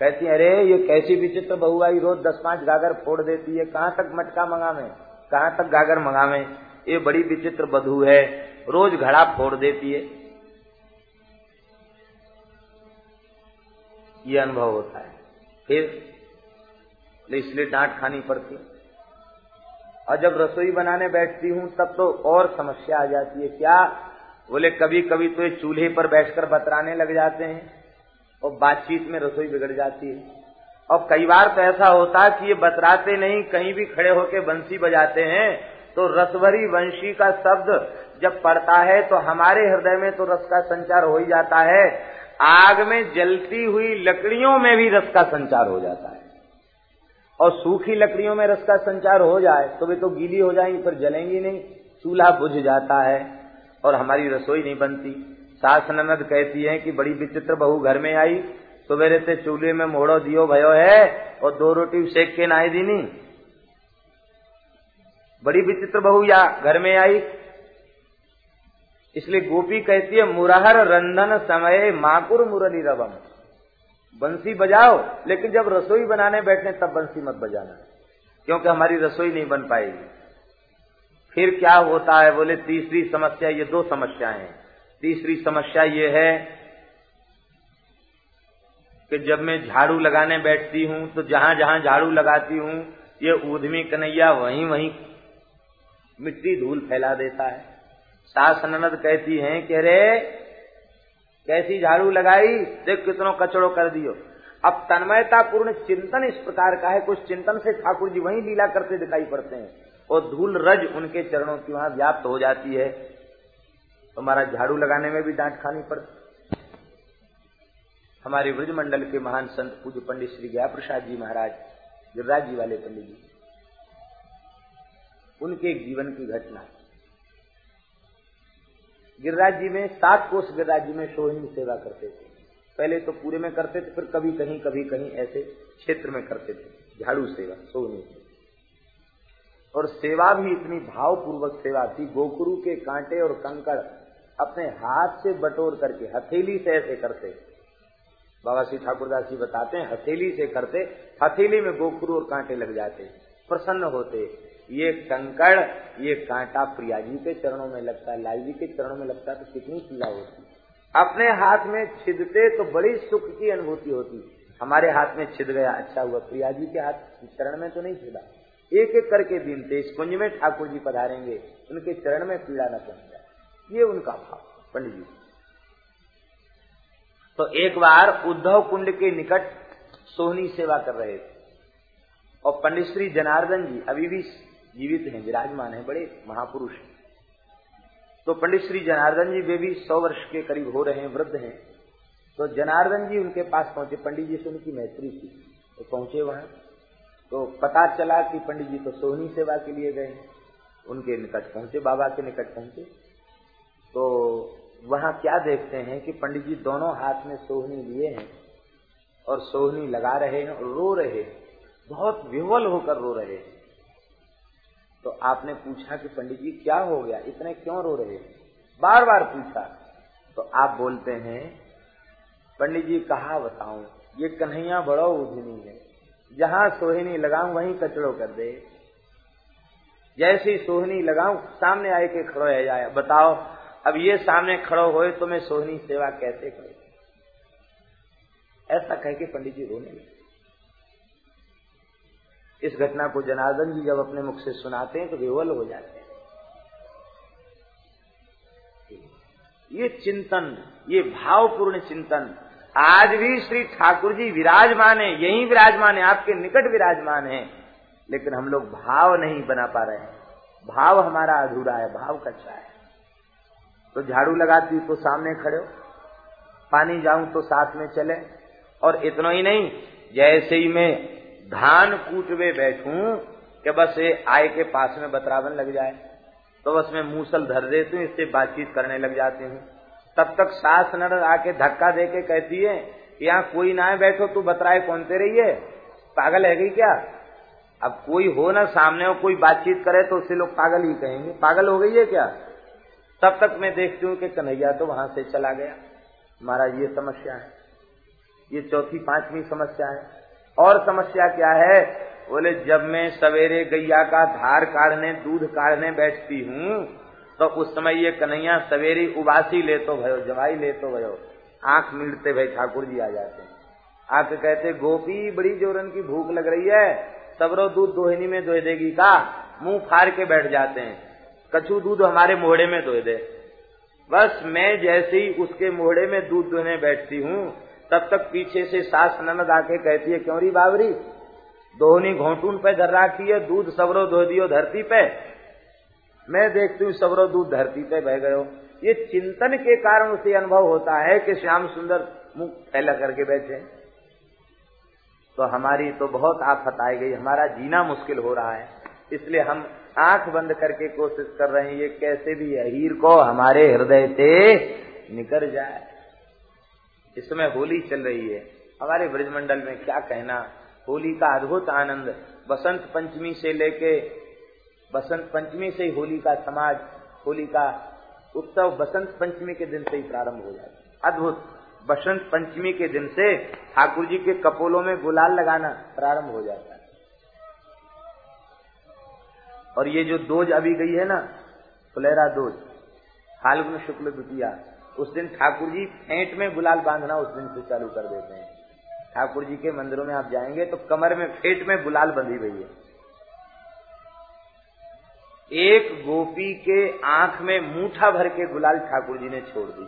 कहती है, अरे, ये कैसी विचित्र बहू आई रोज दस पाँच गागर फोड़ देती है, कहाँ तक मटका मंगावे? कहाँ तक गागर मंगावे? ये बड़ी विचित्र बधु है, रोज घड़ा फोड़ देती है। ये अनुभव होता है। फिर इसलिए डांट खानी पड़ती और जब रसोई बनाने बैठती हूँ, तब तो और समस्या आ जाती है। क्या? बोले कभी कभी तो चूल्हे पर बैठकर बतराने लग जाते हैं। और बातचीत में रसोई बिगड़ जाती है। और कई बार तो ऐसा होता कि ये बतराते नहीं, कहीं भी खड़े होके बंसी बजाते हैं तो रसभरी वंशी का शब्द जब पड़ता है तो हमारे हृदय में तो रस का संचार हो ही जाता है। आग में जलती हुई लकड़ियों में भी रस का संचार हो जाता है। और सूखी लकड़ियों में रस का संचार हो जाए तो वे तो गीली हो जाएँगी, पर जलेंगी नहीं। चूल्हा बुझ जाता है, और हमारी रसोई नहीं बनती। सास ननद कहती है कि बड़ी विचित्र बहू घर में आई, सवेरे से चूल्हे में मोड़ो, दियो भयो है, और दो रोटी सेक के नाई दीनी बड़ी विचित्र बहू या घर में आई, इसलिए गोपी कहती है, मुरहर रंधन समय माकुर मुरली रवम। बंसी बजाओ, लेकिन जब रसोई बनाने बैठने तब बंसी मत बजाना, क्योंकि हमारी रसोई नहीं बन पाएगी। फिर क्या होता है, बोले, तीसरी समस्या, ये दो समस्याएँ हैं। तीसरी समस्या ये है कि जब मैं झाड़ू लगाने बैठती हूँ तो जहाँ जहाँ झाड़ू लगाती हूँ, ये ऊधमी कन्हैया वहीं वहीं मिट्टी धूल फैला देता है। सास ननद कहती हैं कि अरे, कैसी झाड़ू लगाई? देख कितनों कचड़ो कर दियो। अब तन्मयता पूर्ण चिंतन इस प्रकार का है, कुछ चिंतन से ठाकुर जी वहीं लीला करते दिखाई पड़ते हैं। और धूल रज उनके चरणों की वहाँ व्याप्त हो जाती है। हमारा झाड़ू लगाने में भी डांट खानी पड़ती हमारे ब्रजमंडल के महान संत पूज्य पंडित श्री गया प्रसाद जी महाराज, गिरिराज जी वाले पंडित जी, उनके जीवन की घटना। गिरिराज जी में सात कोष गिरिराज जी में सोहिनी सेवा करते थे। पहले तो पूरे में करते थे, फिर कभी कहीं कभी कहीं ऐसे क्षेत्र में करते थे, झाड़ू सेवा, सोहनी और सेवा भी इतनी भावपूर्वक सेवा थी, गोकुरु के कांटे और कंकड़ अपने हाथ से बटोर करके, हथेली से ऐसे करते। बाबा श्री ठाकुरदास जी बताते हैं, हथेली से करते, हथेली में गोखरू और कांटे लग जाते, प्रसन्न होते। ये कंकड़, ये कांटा प्रिया जी के चरणों में लगता है लाई जी के चरणों में लगता तो कितनी पीड़ा होती। अपने हाथ में छिदते तो बड़ी सुख की अनुभूति होती। हमारे हाथ में छिद गया अच्छा हुआ। प्रिया जी के हाथ चरण में तो नहीं छिदा। एक एक करके थे इस कुंज में ठाकुर जी पधारेंगे, उनके चरण में पीड़ा न पहुँच ये उनका भाव, पंडित जी। तो एक बार उद्धव कुंड के निकट सोहनी सेवा कर रहे थे। और पंडित श्री जनार्दन जी अभी भी जीवित हैं, विराजमान हैं, बड़े महापुरुष हैं। तो पंडित श्री जनार्दन जी वे भी सौ वर्ष के करीब हो रहे हैं, वृद्ध हैं। तो जनार्दन जी उनके पास पहुँचे, पंडित जी से उनकी मैत्री थी तो पहुँचे वहाँ। तो पता चला कि पंडित जी तो सोहनी सेवा के लिए गए उनके निकट पहुँचे, बाबा के निकट पहुँचे। तो वहाँ क्या देखते हैं कि पंडित जी दोनों हाथ में सोहनी लिए हैं और सोहनी लगा रहे हैं और रो रहे हैं। बहुत विवल होकर रो रहे हैं। तो आपने पूछा कि पंडित जी क्या हो गया? इतने क्यों रो रहे हैं? बार बार पूछा। तो आप बोलते हैं, पंडित जी कहा बताऊँ, ये कन्हैया बड़ो उधनी है। जहाँ सोहिनी लगाऊँ, वहीं कचड़ो कर दे। जैसी सोहनी लगाऊँ, सामने आए के खड़ो जाए, बताओ अब ये सामने खड़ो होए तो मैं सोहनी सेवा कैसे करूँ? ऐसा कह के पंडित जी रोने लगे। इस घटना को जनार्दन जी जब अपने मुख से सुनाते हैं तो विवल हो जाते हैं। ये चिंतन, ये भावपूर्ण चिंतन, आज भी श्री ठाकुर जी विराजमान है, यही विराजमान है, आपके निकट विराजमान है, लेकिन हम लोग भाव नहीं बना पा रहे हैं। भाव हमारा अधूरा है, भाव कच्चा है। तो झाड़ू लगाती तो सामने खड़े हो। पानी जाऊँ तो साथ में चले। और इतना ही नहीं, जैसे ही मैं धान कूटवे बैठूं कि बस ये आय के पास में बतरावन लग जाए तो बस मैं मूसल धर देती हूँ, इससे बातचीत करने लग जाती हूँ। तब तक सास नर आके धक्का दे के कहती है यहाँ कोई ना बैठो, तू बतराए कौनते रही है? पागल है गई क्या? अब कोई हो ना सामने हो कोई बातचीत करे तो उससे लोग पागल ही कहेंगे। पागल हो गई है क्या? तब तक मैं देखती हूँ कि कन्हैया तो वहाँ से चला गया। महाराज, ये समस्या है। ये चौथी, पांचवी समस्या है। और समस्या क्या है? बोले, जब मैं सवेरे गैया का धार काढ़ने, दूध काढ़ने बैठती हूँ तो उस समय ये कन्हैया सवेरे उबासी ले तो भयो, जवाई ले तो भयो। आँख मिलते भाई ठाकुर जी आ जाते हैं। आके कहते, गोपी, बड़ी जोरन की भूख लग रही है। सबरो दूध दोहिनी में दोह देगी का? मुँह फाड़ के बैठ जाते हैं। कछू दूध हमारे मोहड़े में दोह दे। बस मैं जैसे ही उसके मोहड़े में दूध दोहने बैठती हूँ, तब तक पीछे से सास ननद आके कहती है, क्यों री बाबरी? दोहनी घोटून पे धर रखी है, दूध सबरो धो दियो धरती पे। मैं देखती हूँ सबरो दूध धरती पे बह गयो। ये चिंतन के कारण उसे अनुभव होता है कि श्याम सुंदर मुख फैला करके बैठे। तो हमारी तो बहुत आफत आई गई, हमारा जीना मुश्किल हो रहा है, इसलिए हम आँख बंद करके कोशिश कर रहे हैं, ये कैसे भी अहीर को हमारे हृदय से निकल जाए। इस समय होली चल रही है। हमारे ब्रजमंडल में क्या कहना? होली का अद्भुत आनंद। बसंत पंचमी से लेके, बसंत पंचमी से ही होली का समाज, होली का उत्सव बसंत पंचमी के दिन से ही प्रारंभ हो जाता है। अद्भुत। बसंत पंचमी के दिन से ठाकुर जी के कपोलों में गुलाल लगाना प्रारंभ हो जाता है। और ये जो दोज अभी गई है ना, फुलेरा दोज, फाल्गुन शुक्ल द्वितीया, उस दिन ठाकुर जी फेंट में गुलाल बांधना उस दिन से चालू कर देते हैं। ठाकुर जी के मंदिरों में आप जाएँगे तो कमर में फेंट में गुलाल बंधी हुई है। एक गोपी के आँख में मूठा भर के गुलाल ठाकुर जी ने छोड़ दी।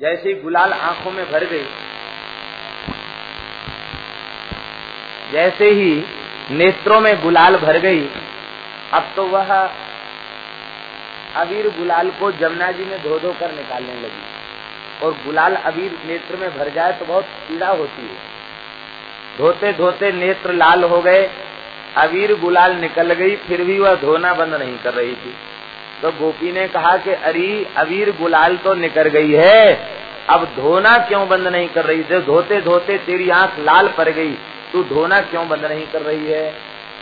जैसे ही गुलाल आँखों में भर गई, जैसे ही नेत्रों में गुलाल भर गई। अब तो वह अबीर गुलाल को जमुना जी में धो धो कर निकालने लगी। और गुलाल अबीर नेत्र में भर जाए तो बहुत पीड़ा होती है। धोते धोते नेत्र लाल हो गए। अबीर गुलाल निकल गई, फिर भी वह धोना बंद नहीं कर रही थी। तो गोपी ने कहा कि अरे, अबीर गुलाल तो निकल गई है। अब धोना क्यों बंद नहीं कर रही? थी धोते धोते तेरी आँख लाल पड़ गई तू धोना क्यों बंद नहीं कर रही है?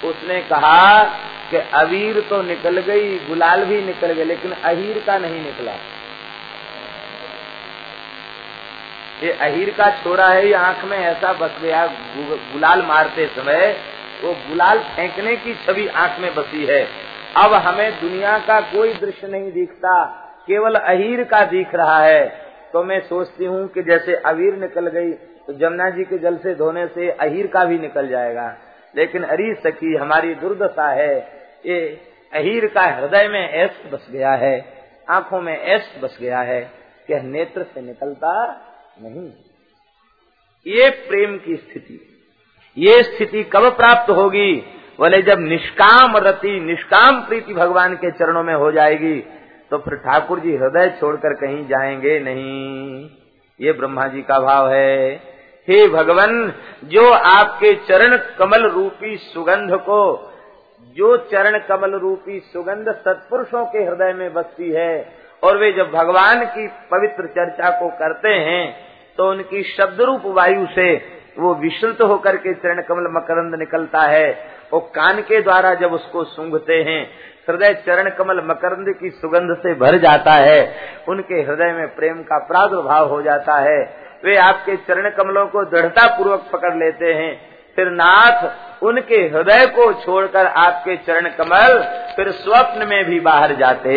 उसने कहा कि अबीर तो निकल गई, गुलाल भी निकल गए, लेकिन अहीर का नहीं निकला। ये अहीर का छोरा है, ये आँख में ऐसा बस गया गुलाल मारते समय, वो गुलाल फेंकने की छवि आँख में बसी है। अब हमें दुनिया का कोई दृश्य नहीं दिखता, केवल अहीर का दिख रहा है। तो मैं सोचती हूँ कि जैसे अवीर निकल गई तो जमुना जी के जल से धोने से अहीर का भी निकल जाएगा। लेकिन अरी सखी, हमारी दुर्दशा है। ये अहीर का हृदय में ऐस बस गया है। आँखों में ऐस बस गया है कि नेत्र से निकलता नहीं। ये प्रेम की स्थिति, ये स्थिति कब प्राप्त होगी? बोले, जब निष्काम रति, निष्काम प्रीति भगवान के चरणों में हो जाएगी तो फिर ठाकुर जी हृदय छोड़कर कहीं जाएँगे नहीं। ये ब्रह्मा जी का भाव है। हे भगवान, जो आपके चरण कमल रूपी सुगंध को, जो चरण कमल रूपी सुगंध सत्पुरुषों के हृदय में बसती है, और वे जब भगवान की पवित्र चर्चा को करते हैं तो उनकी शब्द रूप वायु से वो विश्रुत होकर के चरण कमल मकरंद निकलता है वो कान के द्वारा जब उसको सूंघते हैं, हृदय चरण कमल मकरंद की सुगंध से भर जाता है, उनके हृदय में प्रेम का प्रादुर्भाव हो जाता है वे आपके चरण कमलों को दृढ़ता पूर्वक पकड़ लेते हैं। फिर नाथ उनके हृदय को छोड़कर आपके चरण कमल फिर स्वप्न में भी बाहर जाते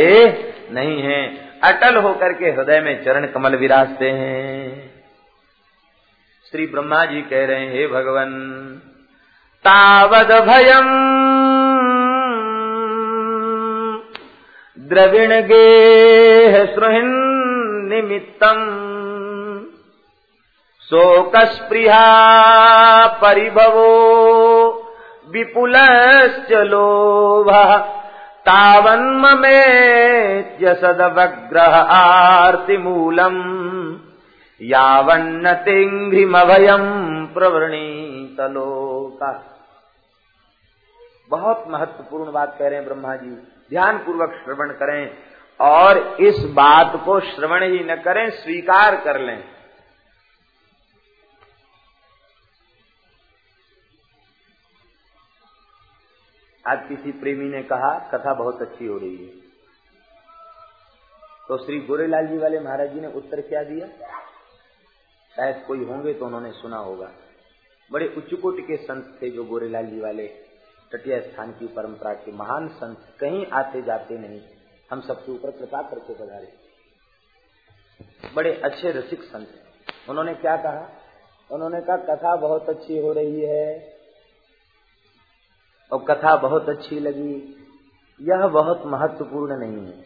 नहीं हैं। अटल होकर के हृदय में चरण कमल विराजते हैं। श्री ब्रह्मा जी कह रहे हैं, हे भगवान, तावद भयम द्रविण गे सुहिन निमित्तम शोकस्पृहा परिभवो। विपुलश्च लोभः। तावन्ममेत्य सदवग्रह आर्तिमूलम्। यावन्नतिङ्घ्रिमभयम् प्रवृणीतलोका बहुत महत्वपूर्ण बात कह रहे हैं ब्रह्मा जी ध्यान पूर्वक श्रवण करें और इस बात को श्रवण ही न करें, स्वीकार कर लें। आज किसी प्रेमी ने कहा, कथा बहुत अच्छी हो रही है। तो श्री गोरेलाल जी वाले महाराज जी ने उत्तर क्या दिया? शायद कोई होंगे तो उन्होंने सुना होगा। बड़े उच्च कोटि के संत थे जो गोरेलाल जी वाले। तटीय स्थान की परंपरा के महान संत कहीं आते जाते नहीं। हम सबके ऊपर कृपा करके बधारे बड़े अच्छे रसिक संत उन्होंने क्या कहा? उन्होंने कहा, कथा बहुत अच्छी हो रही है। और कथा बहुत अच्छी लगी। यह बहुत महत्वपूर्ण नहीं है।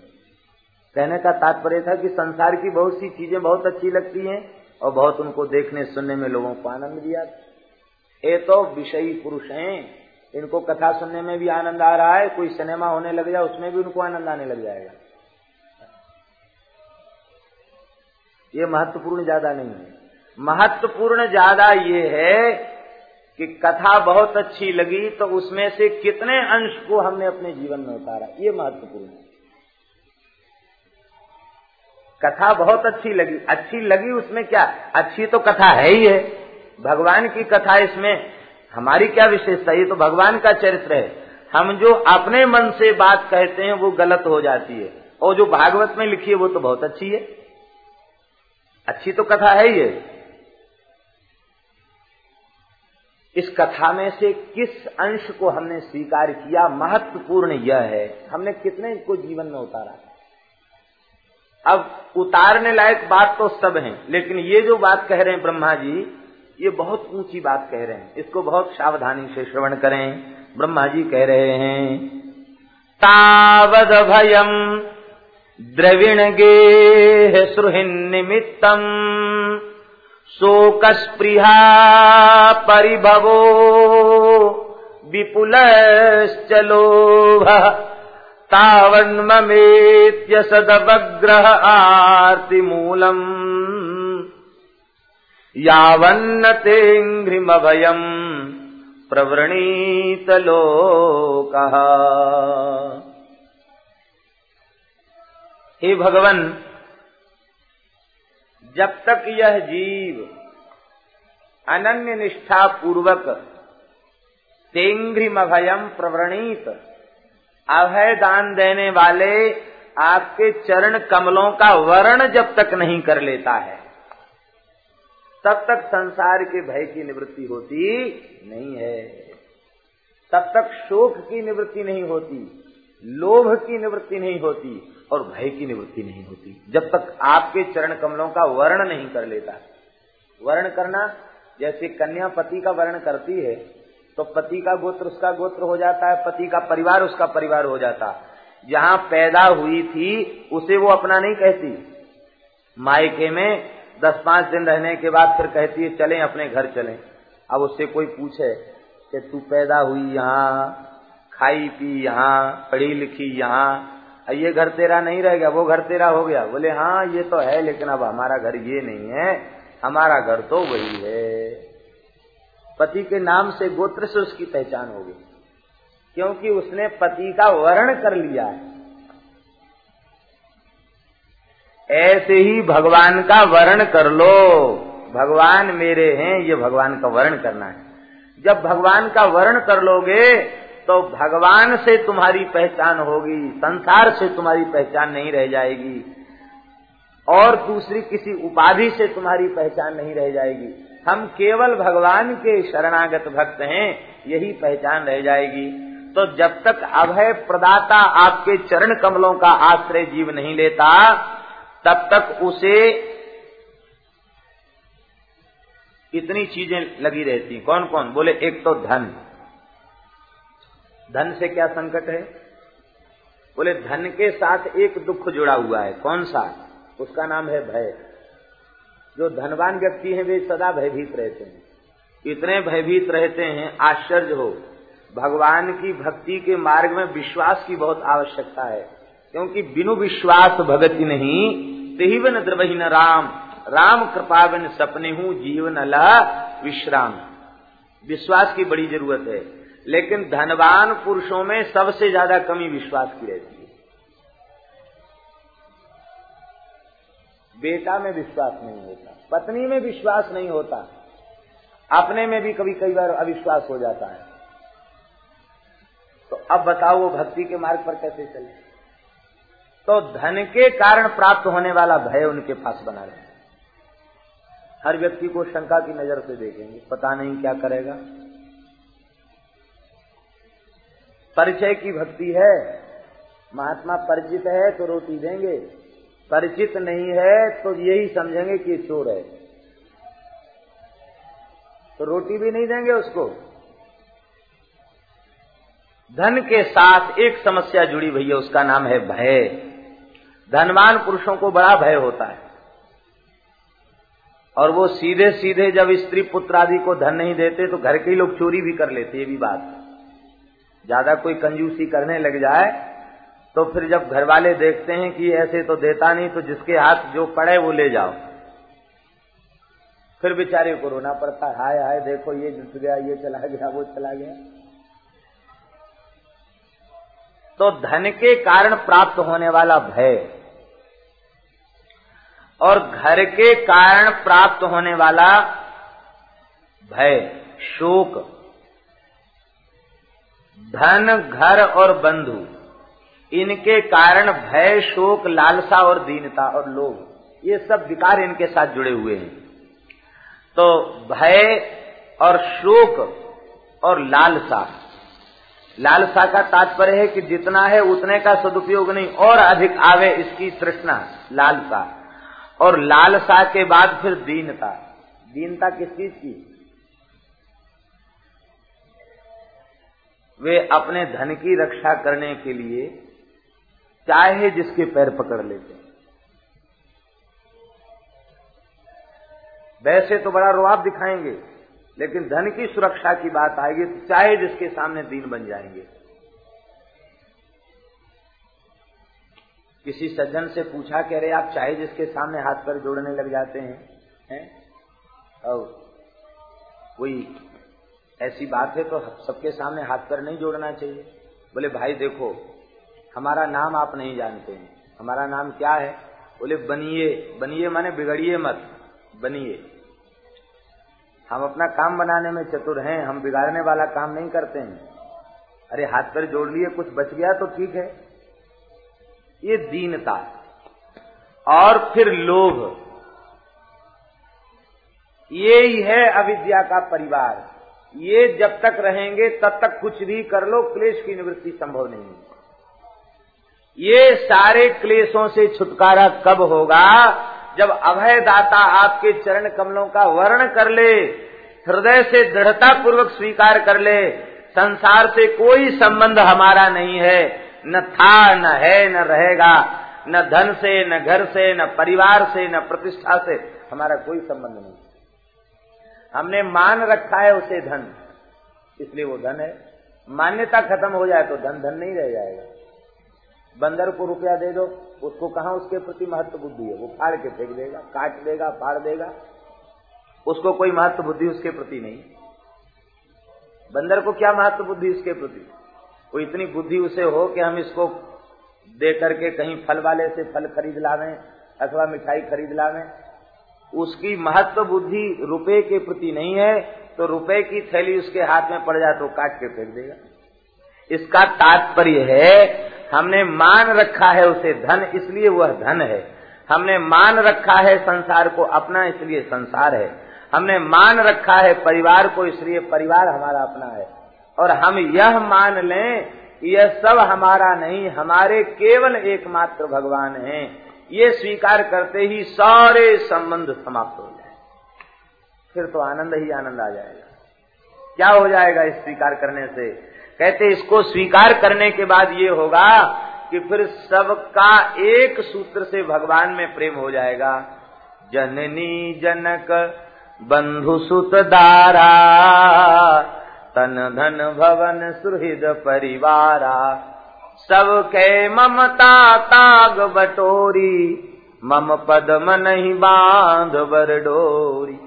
कहने का तात्पर्य था कि संसार की बहुत सी चीज़ें बहुत अच्छी लगती हैं और बहुत उनको देखने सुनने में लोगों को आनंद दिया ये तो विषयी पुरुष हैं। इनको कथा सुनने में भी आनंद आ रहा है। कोई सिनेमा होने लग जाए, उसमें भी उनको आनंद आने लग जाएगा। ये महत्वपूर्ण ज़्यादा नहीं है। महत्वपूर्ण ज़्यादा ये है कि कथा बहुत अच्छी लगी तो उसमें से कितने अंश को हमने अपने जीवन में उतारा? ये महत्वपूर्ण है। कथा बहुत अच्छी लगी। अच्छी लगी उसमें क्या? अच्छी तो कथा है ही है। भगवान की कथा इसमें हमारी क्या विशेषता? ये तो भगवान का चरित्र है। हम जो अपने मन से बात कहते हैं, वो गलत हो जाती है। और जो भागवत में लिखी है, वो तो बहुत अच्छी है। अच्छी तो कथा है ही है। इस कथा में से किस अंश को हमने स्वीकार किया, महत्वपूर्ण यह है। हमने कितने को जीवन में उतारा अब उतारने लायक बात तो सब है, लेकिन ये जो बात कह रहे हैं ब्रह्मा जी, ये बहुत ऊँची बात कह रहे हैं। इसको बहुत सावधानी से श्रवण करें। ब्रह्मा जी कह रहे हैं, तावद भयम द्रविण गे सुहिन निमित्तम शोकस्पृहा परिभवो। विपुलश्चलोभः तावन्ममेत्य सदवग्रह आर्तिमूलम्। यावन्न तेऽघ्रिमभयम् प्रवृणीतलोकः हे भगवन जब तक यह जीव अनन्य निष्ठा पूर्वक तेंग्रिम अभयम प्रवृणीत अभय दान देने वाले आपके चरण कमलों का वर्ण जब तक नहीं कर लेता है, तब तक संसार के भय की निवृत्ति होती नहीं है। तब तक शोक की निवृत्ति नहीं होती, लोभ की निवृत्ति नहीं होती और भय की निवृत्ति नहीं होती। जब तक आपके चरण कमलों का वर्ण नहीं कर लेता। वर्ण करना, जैसे कन्या पति का वर्ण करती है तो पति का गोत्र उसका गोत्र हो जाता है, पति का परिवार उसका परिवार हो जाता। जहाँ पैदा हुई थी, उसे वो अपना नहीं कहती। मायके में दस पाँच दिन रहने के बाद फिर कहती है, चले, अपने घर चले। अब उससे कोई पूछे कि, तू पैदा हुई यहाँ, खाई पी यहाँ, पढ़ी लिखी यहाँ ये घर तेरा नहीं रह गया, वो घर तेरा हो गया। बोले हाँ ये तो है, लेकिन अब हमारा घर ये नहीं है। हमारा घर तो वही है। पति के नाम से गोत्र से उसकी पहचान हो गई। क्योंकि उसने पति का वर्ण कर लिया है। ऐसे ही भगवान का वर्ण कर लो। भगवान मेरे हैं, ये भगवान का वर्ण करना है। जब भगवान का वर्ण कर लोगे तो भगवान से तुम्हारी पहचान होगी, संसार से तुम्हारी पहचान नहीं रह जाएगी, और दूसरी किसी उपाधि से तुम्हारी पहचान नहीं रह जाएगी। हम केवल भगवान के शरणागत भक्त हैं, यही पहचान रह जाएगी। तो जब तक अभय प्रदाता आपके चरण कमलों का आश्रय जीव नहीं लेता, तब तक उसे इतनी चीज़ें लगी रहती कौन कौन बोले, एक तो धन। धन से क्या संकट है? बोले, धन के साथ एक दुख जुड़ा हुआ है। कौन सा? उसका नाम है भय। जो धनवान व्यक्ति हैं, वे सदा भयभीत रहते हैं। इतने भयभीत रहते हैं, आश्चर्य हो। भगवान की भक्ति के मार्ग में विश्वास की बहुत आवश्यकता है। क्योंकि बिनु विश्वास भगति नहीं तेवन द्रवही न राम। राम कृपा बिन सपने हूँ, जीवन अला विश्राम। विश्वास की बड़ी ज़रूरत है। लेकिन धनवान पुरुषों में सबसे ज़्यादा कमी विश्वास की रहती है। बेटा में विश्वास नहीं होता, पत्नी में विश्वास नहीं होता। अपने में भी कभी कई बार अविश्वास हो जाता है। तो अब बताओ वो भक्ति के मार्ग पर कैसे चले? तो धन के कारण प्राप्त होने वाला भय उनके पास बना रहे हर व्यक्ति को शंका की नज़र से देखेंगे, पता नहीं क्या करेगा। परिचय की भक्ति है। महात्मा परिचित है तो रोटी देंगे। परिचित नहीं है तो यही समझेंगे कि चोर है। तो रोटी भी नहीं देंगे उसको। धन के साथ एक समस्या जुड़ी है उसका नाम है भय। धनवान पुरुषों को बड़ा भय होता है। और वो सीधे सीधे जब स्त्री पुत्र आदि को धन नहीं देते तो घर के ही लोग चोरी भी कर लेते, ये भी बात। ज़्यादा कोई कंजूसी करने लग जाए तो फिर जब घर वाले देखते हैं कि ऐसे तो देता नहीं तो जिसके हाथ जो पड़े वो ले जाओ। फिर बेचारे को रोना पड़ता हाय हाय, देखो ये जुट गया, ये चला गया, वो चला गया। तो धन के कारण प्राप्त होने वाला भय और घर के कारण प्राप्त होने वाला भय, शोक धन, घर और बंधु, इनके कारण भय, शोक, लालसा और दीनता और लोभ, ये सब विकार इनके साथ जुड़े हुए हैं। तो भय और शोक और लालसा लालसा का तात्पर्य है कि जितना है उतने का सदुपयोग नहीं, और अधिक आवे इसकी तृष्णा, लालसा। और लालसा के बाद फिर दीनता। दीनता किस चीज़ की? वे अपने धन की रक्षा करने के लिए चाहे जिसके पैर पकड़ लेते हैं। वैसे तो बड़ा रुआब दिखाएँगे, लेकिन धन की सुरक्षा की बात आएगी तो चाहे जिसके सामने दीन बन जाएँगे। किसी सज्जन से पूछा कह रहे आप चाहे जिसके सामने हाथ पर जोड़ने लग जाते हैं हैं? और कोई ऐसी बात है तो सबके सामने हाथ पर नहीं जोड़ना चाहिए। बोले, भाई देखो, हमारा नाम आप नहीं जानते हैं। हमारा नाम क्या है? बोले, बनिए बनिए माने बिगड़िए मत, बनिए। हम अपना काम बनाने में चतुर हैं, हम बिगाड़ने वाला काम नहीं करते हैं। अरे, हाथ पर जोड़ लिए, कुछ बच गया तो ठीक है। ये दीनता और फिर लोभ। ये ही है अविद्या का परिवार। ये जब तक रहेंगे, तब तक कुछ भी कर लो, क्लेश की निवृत्ति संभव नहीं है ये सारे क्लेशों से छुटकारा कब होगा? जब अभय दाता आपके चरण कमलों का वर्ण कर ले, हृदय से दृढ़ता पूर्वक स्वीकार कर ले, संसार से कोई संबंध हमारा नहीं है। न था, न है, न रहेगा, न धन से, न घर से, न परिवार से, न प्रतिष्ठा से हमारा कोई संबंध नहीं। हमने मान रखा है उसे धन। इसलिए वो धन है। मान्यता खत्म हो जाए तो धन धन नहीं रह जाएगा। बंदर को रुपया दे दो, उसको कहा उसके प्रति महत्व बुद्धि है? वो फाड़ के फेंक देगा, काट देगा, फाड़ देगा। उसको कोई महत्व बुद्धि उसके प्रति नहीं। बंदर को क्या महत्व बुद्धि उसके प्रति? वो इतनी बुद्धि उसे हो कि हम इसको दे करके कहीं फल वाले से फल खरीद लावें, अथवा मिठाई खरीद लावें उसकी महत्व बुद्धि रुपए के प्रति नहीं है तो रुपए की थैली उसके हाथ में पड़ जाए तो काट के फेंक देगा। इसका तात्पर्य है, हमने मान रखा है उसे धन, इसलिए वह धन है। हमने मान रखा है संसार को अपना, इसलिए संसार है। हमने मान रखा है परिवार को, इसलिए परिवार हमारा अपना है। और हम यह मान लें, यह सब हमारा नहीं, हमारे केवल एकमात्र भगवान हैं। ये स्वीकार करते ही सारे संबंध समाप्त हो जाए। फिर तो आनंद ही आनंद आ जाएगा। क्या हो जाएगा इस स्वीकार करने से? कहते इसको स्वीकार करने के बाद ये होगा कि फिर सबका एक सूत्र से भगवान में प्रेम हो जाएगा। जननी जनक बंधु सुत दारा, तन धन भवन सुहृद परिवारा सबके ममता ताग बटोरी। मम पदम नहीं बाँध बर डोरी।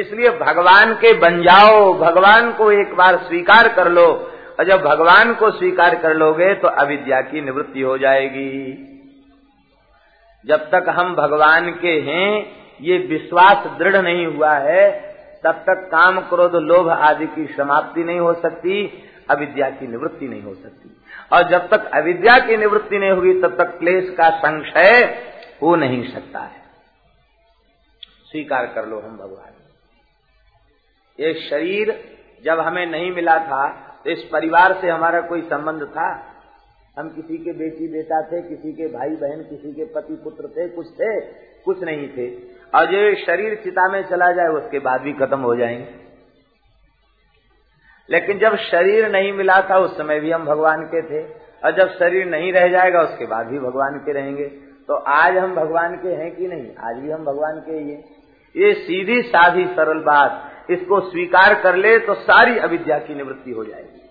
इसलिए भगवान के बन जाओ, भगवान को एक बार स्वीकार कर लो। और जब भगवान को स्वीकार कर लोगे तो अविद्या की निवृत्ति हो जाएगी। जब तक हम भगवान के हैं, ये विश्वास दृढ़ नहीं हुआ है, तब तक काम क्रोध लोभ आदि की समाप्ति नहीं हो सकती, अविद्या की निवृत्ति नहीं हो सकती। और जब तक अविद्या की निवृत्ति नहीं होगी, तब तक क्लेश का संशय हो नहीं सकता है। स्वीकार कर लो हम भगवान। ये शरीर जब हमें नहीं मिला था तो इस परिवार से हमारा कोई संबंध था? हम किसी के बेटी बेटा थे, किसी के भाई बहन, किसी के पति पुत्र थे, कुछ थे, कुछ नहीं थे। और जो शरीर चिता में चला जाए, उसके बाद भी खत्म हो जाएँगे। लेकिन जब शरीर नहीं मिला था, उस समय भी हम भगवान के थे। और जब शरीर नहीं रह जाएगा, उसके बाद भी भगवान के रहेंगे। तो आज हम भगवान के हैं कि नहीं? आज भी हम भगवान के ही हैं। ये सीधी साधी सरल बात, इसको स्वीकार कर ले तो सारी अविद्या की निवृत्ति हो जाएगी।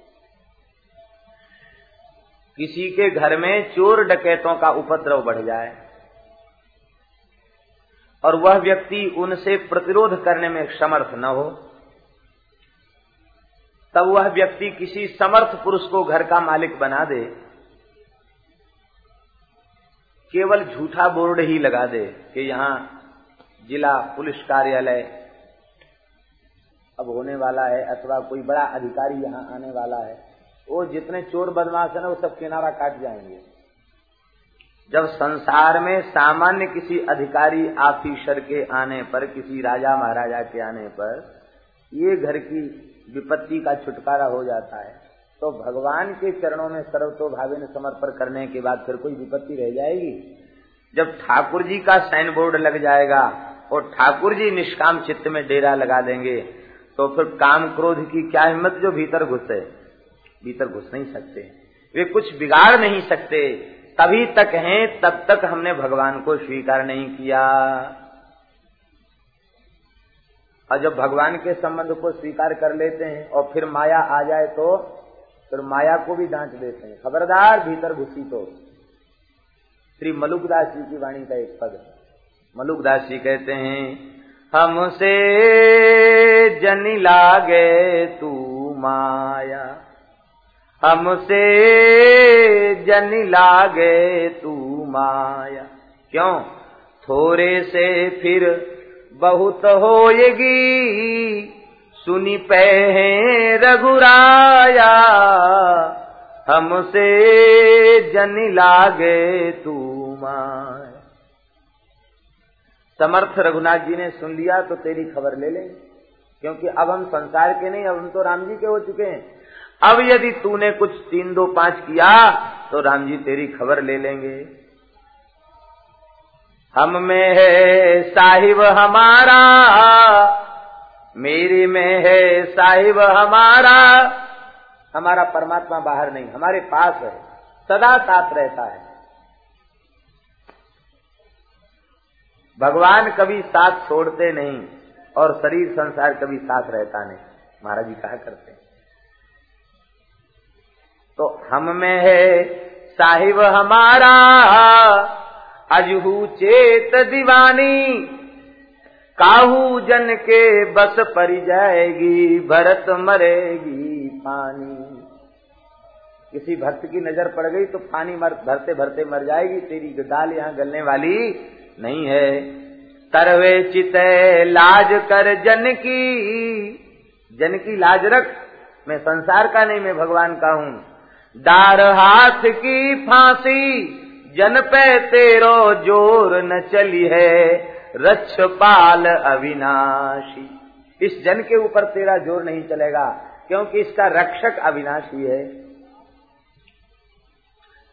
किसी के घर में चोर डकैतों का उपद्रव बढ़ जाए और वह व्यक्ति उनसे प्रतिरोध करने में समर्थ न हो तब वह व्यक्ति किसी समर्थ पुरुष को घर का मालिक बना दे। केवल झूठा बोर्ड ही लगा दे कि यहाँ जिला पुलिस कार्यालय अब होने वाला है अथवा कोई बड़ा अधिकारी यहाँ आने वाला है। वो जितने चोर बदमाश है ना, वो सब किनारा काट जाएँगे। जब संसार में सामान्य किसी अधिकारी ऑफिसर के आने पर, किसी राजा महाराजा के आने पर, ये घर की विपत्ति का छुटकारा हो जाता है तो भगवान के चरणों में सर्वतो भावे ने समर्पण करने के बाद फिर कोई विपत्ति रह जाएगी? जब ठाकुर जी का साइन बोर्ड लग जाएगा और ठाकुर जी निष्काम चित्त में डेरा लगा देंगे तो फिर काम क्रोध की क्या हिम्मत जो भीतर घुसे? भीतर घुस नहीं सकते। वे कुछ बिगाड़ नहीं सकते। तभी तक हैं, तब तक हमने भगवान को स्वीकार नहीं किया। और जब भगवान के संबंध को स्वीकार कर लेते हैं और फिर माया आ जाए तो फिर माया को भी डांट देते हैं। खबरदार भीतर घुसी तो। श्री मलुकदास जी की वाणी का एक पद मलुकदास जी कहते हैं, हमसे जनी लागे तू माया। हमसे जनी लागे तू माया। क्यों? थोड़े से फिर बहुत होएगी। सुनी पे रघुराया, हमसे जनी लागे तू माया समर्थ रघुनाथ जी ने सुन लिया तो तेरी खबर ले लेंगे क्योंकि अब हम संसार के नहीं, अब हम तो राम जी के हो चुके हैं। अब यदि तूने कुछ तीन दो पाँच किया तो राम जी तेरी खबर ले लेंगे। हम में है साहिब हमारा, मेरी में है साहिब हमारा। हमारा परमात्मा बाहर नहीं, हमारे पास है, सदा साथ रहता है। भगवान कभी साथ छोड़ते नहीं और शरीर संसार कभी साथ रहता नहीं। महाराज जी, कहा करते हैं? तो हम में है साहिब हमारा अजहू चेत दीवानी। काहू जन के बस परी जाएगी, भरत मरेगी पानी। किसी भक्त की नज़र पड़ गई तो पानी मर, भरते भरते मर जाएगी। तेरी दाल यहाँ गलने वाली नहीं है। तरवे चित लाज कर जन की। जन की लाज रख, मैं संसार का नहीं, मैं भगवान का हूँ। दार हाथ की फांसी। जन पे तेरो ज़ोर न चली है, रक्ष पाल अविनाशी। इस जन के ऊपर तेरा ज़ोर नहीं चलेगा, क्योंकि इसका रक्षक अविनाशी है।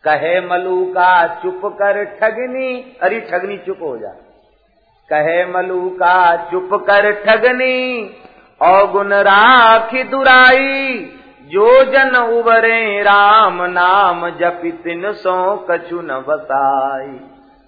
कहे मलू का चुप कर ठगनी, अरे ठगनी चुप हो जा। कहे मलू का चुप कर ठगनी, औगुन राखी दुराई जो जन उबरे राम नाम जपि तिन सो कछु न बसाई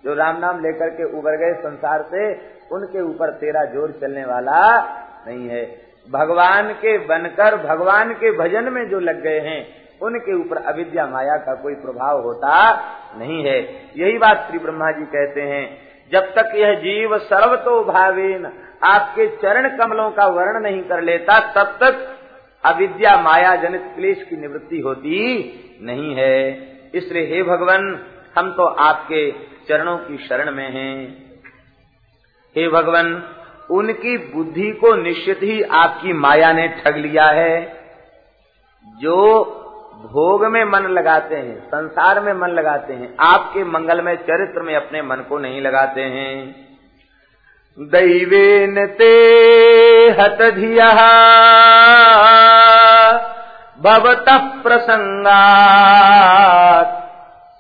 जो राम नाम लेकर के उबर गए संसार से, उनके ऊपर तेरा ज़ोर चलने वाला नहीं है। भगवान के बनकर, भगवान के भजन में जो लग गए हैं, उनके ऊपर अविद्या माया का कोई प्रभाव होता नहीं है। यही बात श्री ब्रह्मा जी कहते हैं। जब तक यह जीव सर्वतो भावेन, आपके चरण कमलों का वर्ण नहीं कर लेता, तब तक अविद्या माया जनित क्लेश की निवृत्ति होती नहीं है। इसलिए हे भगवान, हम तो आपके चरणों की शरण में हैं। हे भगवान, उनकी बुद्धि को निश्चित ही आपकी माया ने ठग लिया है। जो भोग में मन लगाते हैं, संसार में मन लगाते हैं, आपके मंगल में, चरित्र में अपने मन को नहीं लगाते हैं। दैवेन ते हतधियः भवतः प्रसङ्गात्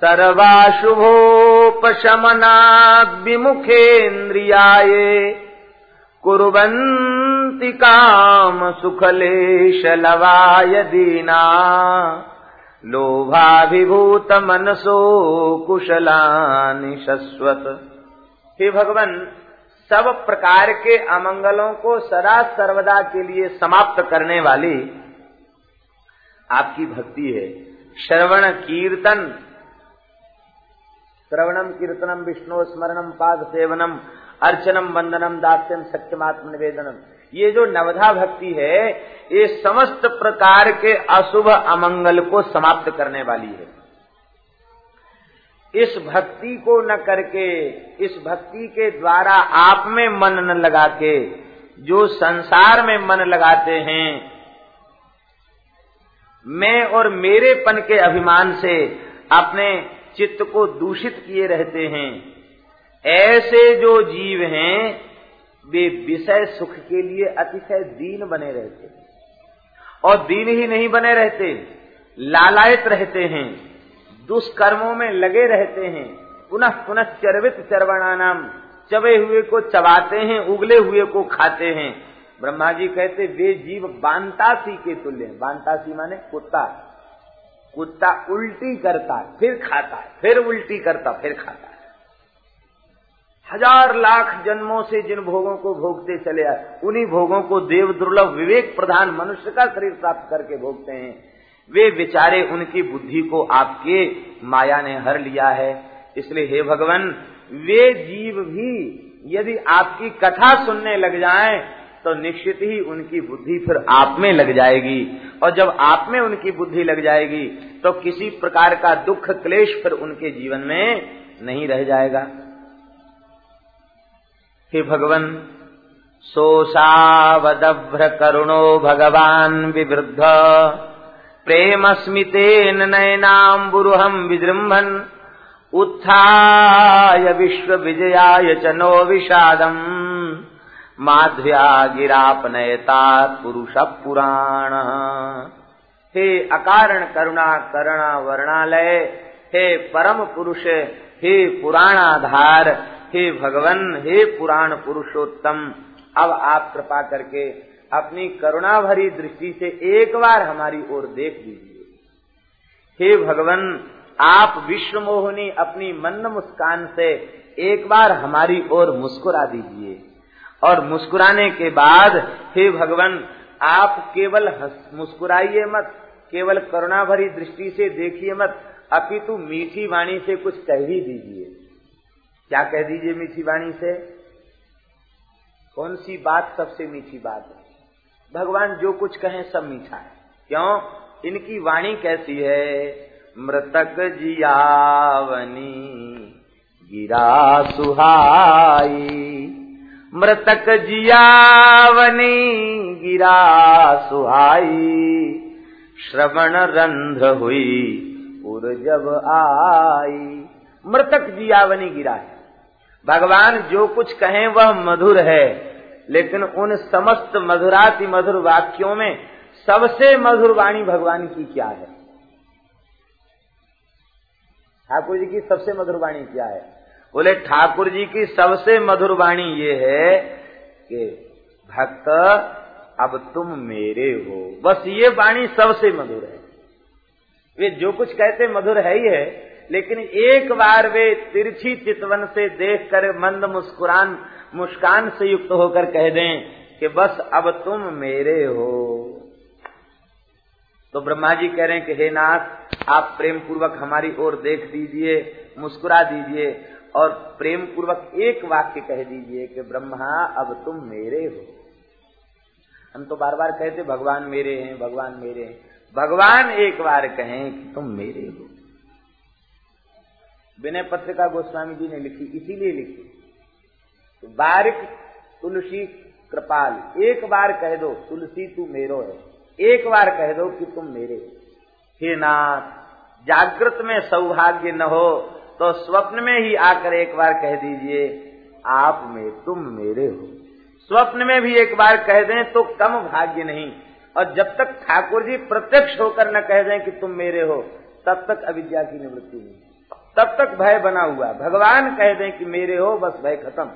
सर्वाशुभोपशमनाद्विमुखेन्द्रियाये कुर्वन्ति कामसुखलेशलवाय दीना। लोभाभिभूतमनसो कुशलानि शश्वत। हे भगवन् सब प्रकार के अमंगलों को सदा सर्वदा के लिए समाप्त करने वाली आपकी भक्ति है। श्रवण कीर्तन, श्रवणम कीर्तनम विष्णु स्मरणम पाद सेवनम, अर्चनम वंदनम दास्यम सत्यमात्म निवेदनम। ये जो नवधा भक्ति है, ये समस्त प्रकार के अशुभ अमंगल को समाप्त करने वाली है। इस भक्ति को न करके, इस भक्ति के द्वारा आप में मन न लगा के जो संसार में मन लगाते हैं, मैं और मेरेपन के अभिमान से अपने चित्त को दूषित किए रहते हैं। ऐसे जो जीव हैं, वे विषय सुख के लिए अतिशय दीन बने रहते हैं। और दीन ही नहीं बने रहते, लालायत रहते हैं। दुष्कर्मों में लगे रहते हैं। पुनः पुनः चरवित चरवणानाम, चबे हुए को चबाते हैं, उगले हुए को खाते हैं। ब्रह्मा जी कहते, वे जीव बांतासी के तुल्य बांतासी माने कुत्ता। कुत्ता उल्टी करता फिर खाता है, फिर उल्टी करता, फिर खाता है। हज़ार लाख जन्मों से जिन भोगों को भोगते चले आए उन्हीं भोगों को देव दुर्लभ विवेक प्रधान मनुष्य का शरीर प्राप्त करके भोगते हैं। वे बेचारे उनकी बुद्धि को आपके माया ने हर लिया है। इसलिए हे भगवान, वे जीव भी यदि आपकी कथा सुनने लग जाएँ तो निश्चित ही उनकी बुद्धि फिर आप में लग जाएगी। और जब आप में उनकी बुद्धि लग जाएगी तो किसी प्रकार का दुख क्लेश फिर उनके जीवन में नहीं रह जाएगा। हे भगवान, सोसावदभ्र करुणो भगवान विवृद्ध। प्रेम स्मितेन नयनाम्बुरुहम विजृंभन उत्थाय विश्व विजयाय च नो विषादम। माध्या गिरापनयता पुरुष पुराण। हे अकारण करुणा करुणा वर्णालय, हे परम पुरुष, हे पुराणाधार, हे भगवन, हे पुराण पुरुषोत्तम। अब आप कृपा करके अपनी करुणा भरी दृष्टि से एक बार हमारी ओर देख दीजिए हे भगवान, आप विश्व मोहनी अपनी मंद मुस्कान से एक बार हमारी ओर मुस्कुरा दीजिए। और मुस्कुराने के बाद, हे भगवान, आप केवल मुस्कुराइए मत, केवल करुणा भरी दृष्टि से देखिए मत, अपितु मीठी वाणी से कुछ कह ही दीजिए। क्या कह दीजिए मीठी वाणी से? कौन सी बात सबसे मीठी बात है? भगवान जो कुछ कहें सब मीठा है। क्यों? इनकी वाणी कैसी है? मृतक जियावनी, गिरा सुहाई। मृतक जियावनी, गिरा सुहाई। श्रवण रंध्र हुई उर जब आई। मृतक जियावनी गिरा है। भगवान जो कुछ कहें वह मधुर है। लेकिन उन समस्त मधुराति मधुर वाक्यों में सबसे मधुर वाणी भगवान की क्या है? ठाकुर जी की सबसे मधुर वाणी क्या है? बोले, ठाकुर जी की सबसे मधुर वाणी ये है कि, भक्त, अब तुम मेरे हो। बस ये वाणी सबसे मधुर है। वे जो कुछ कहते मधुर है ही है, लेकिन एक बार वे तिरछी चितवन से देखकर मंद मुस्कुरान मुस्कान से युक्त होकर कह दें कि बस अब तुम मेरे हो। तो ब्रह्मा जी कह रहे हैं कि हे नाथ, आप प्रेम पूर्वक हमारी ओर देख दीजिए, मुस्कुरा दीजिए और प्रेम पूर्वक एक वाक्य कह दीजिए कि ब्रह्मा, अब तुम मेरे हो। हम तो बार बार कहते, भगवान मेरे हैं, भगवान मेरे हैं। भगवान एक बार कहें कि तुम मेरे हो। विनय पत्रिका गोस्वामी जी ने लिखी, इसीलिए लिखी। बारिक तुलसी कृपाल। एक बार कह दो, तुलसी तू मेरो है। एक बार कह दो कि तुम मेरे हे। नाथ, जागृत में सौभाग्य न हो तो स्वप्न में ही आकर एक बार कह दीजिए, आप में, तुम मेरे हो। स्वप्न में भी एक बार कह दें तो कम भाग्य नहीं। और जब तक ठाकुर जी प्रत्यक्ष होकर न कह दें कि तुम मेरे हो, तब तक अविद्या की निवृत्ति नहीं। तब तक भय बना हुआ। भगवान कह दें कि मेरे हो, बस भय खत्म।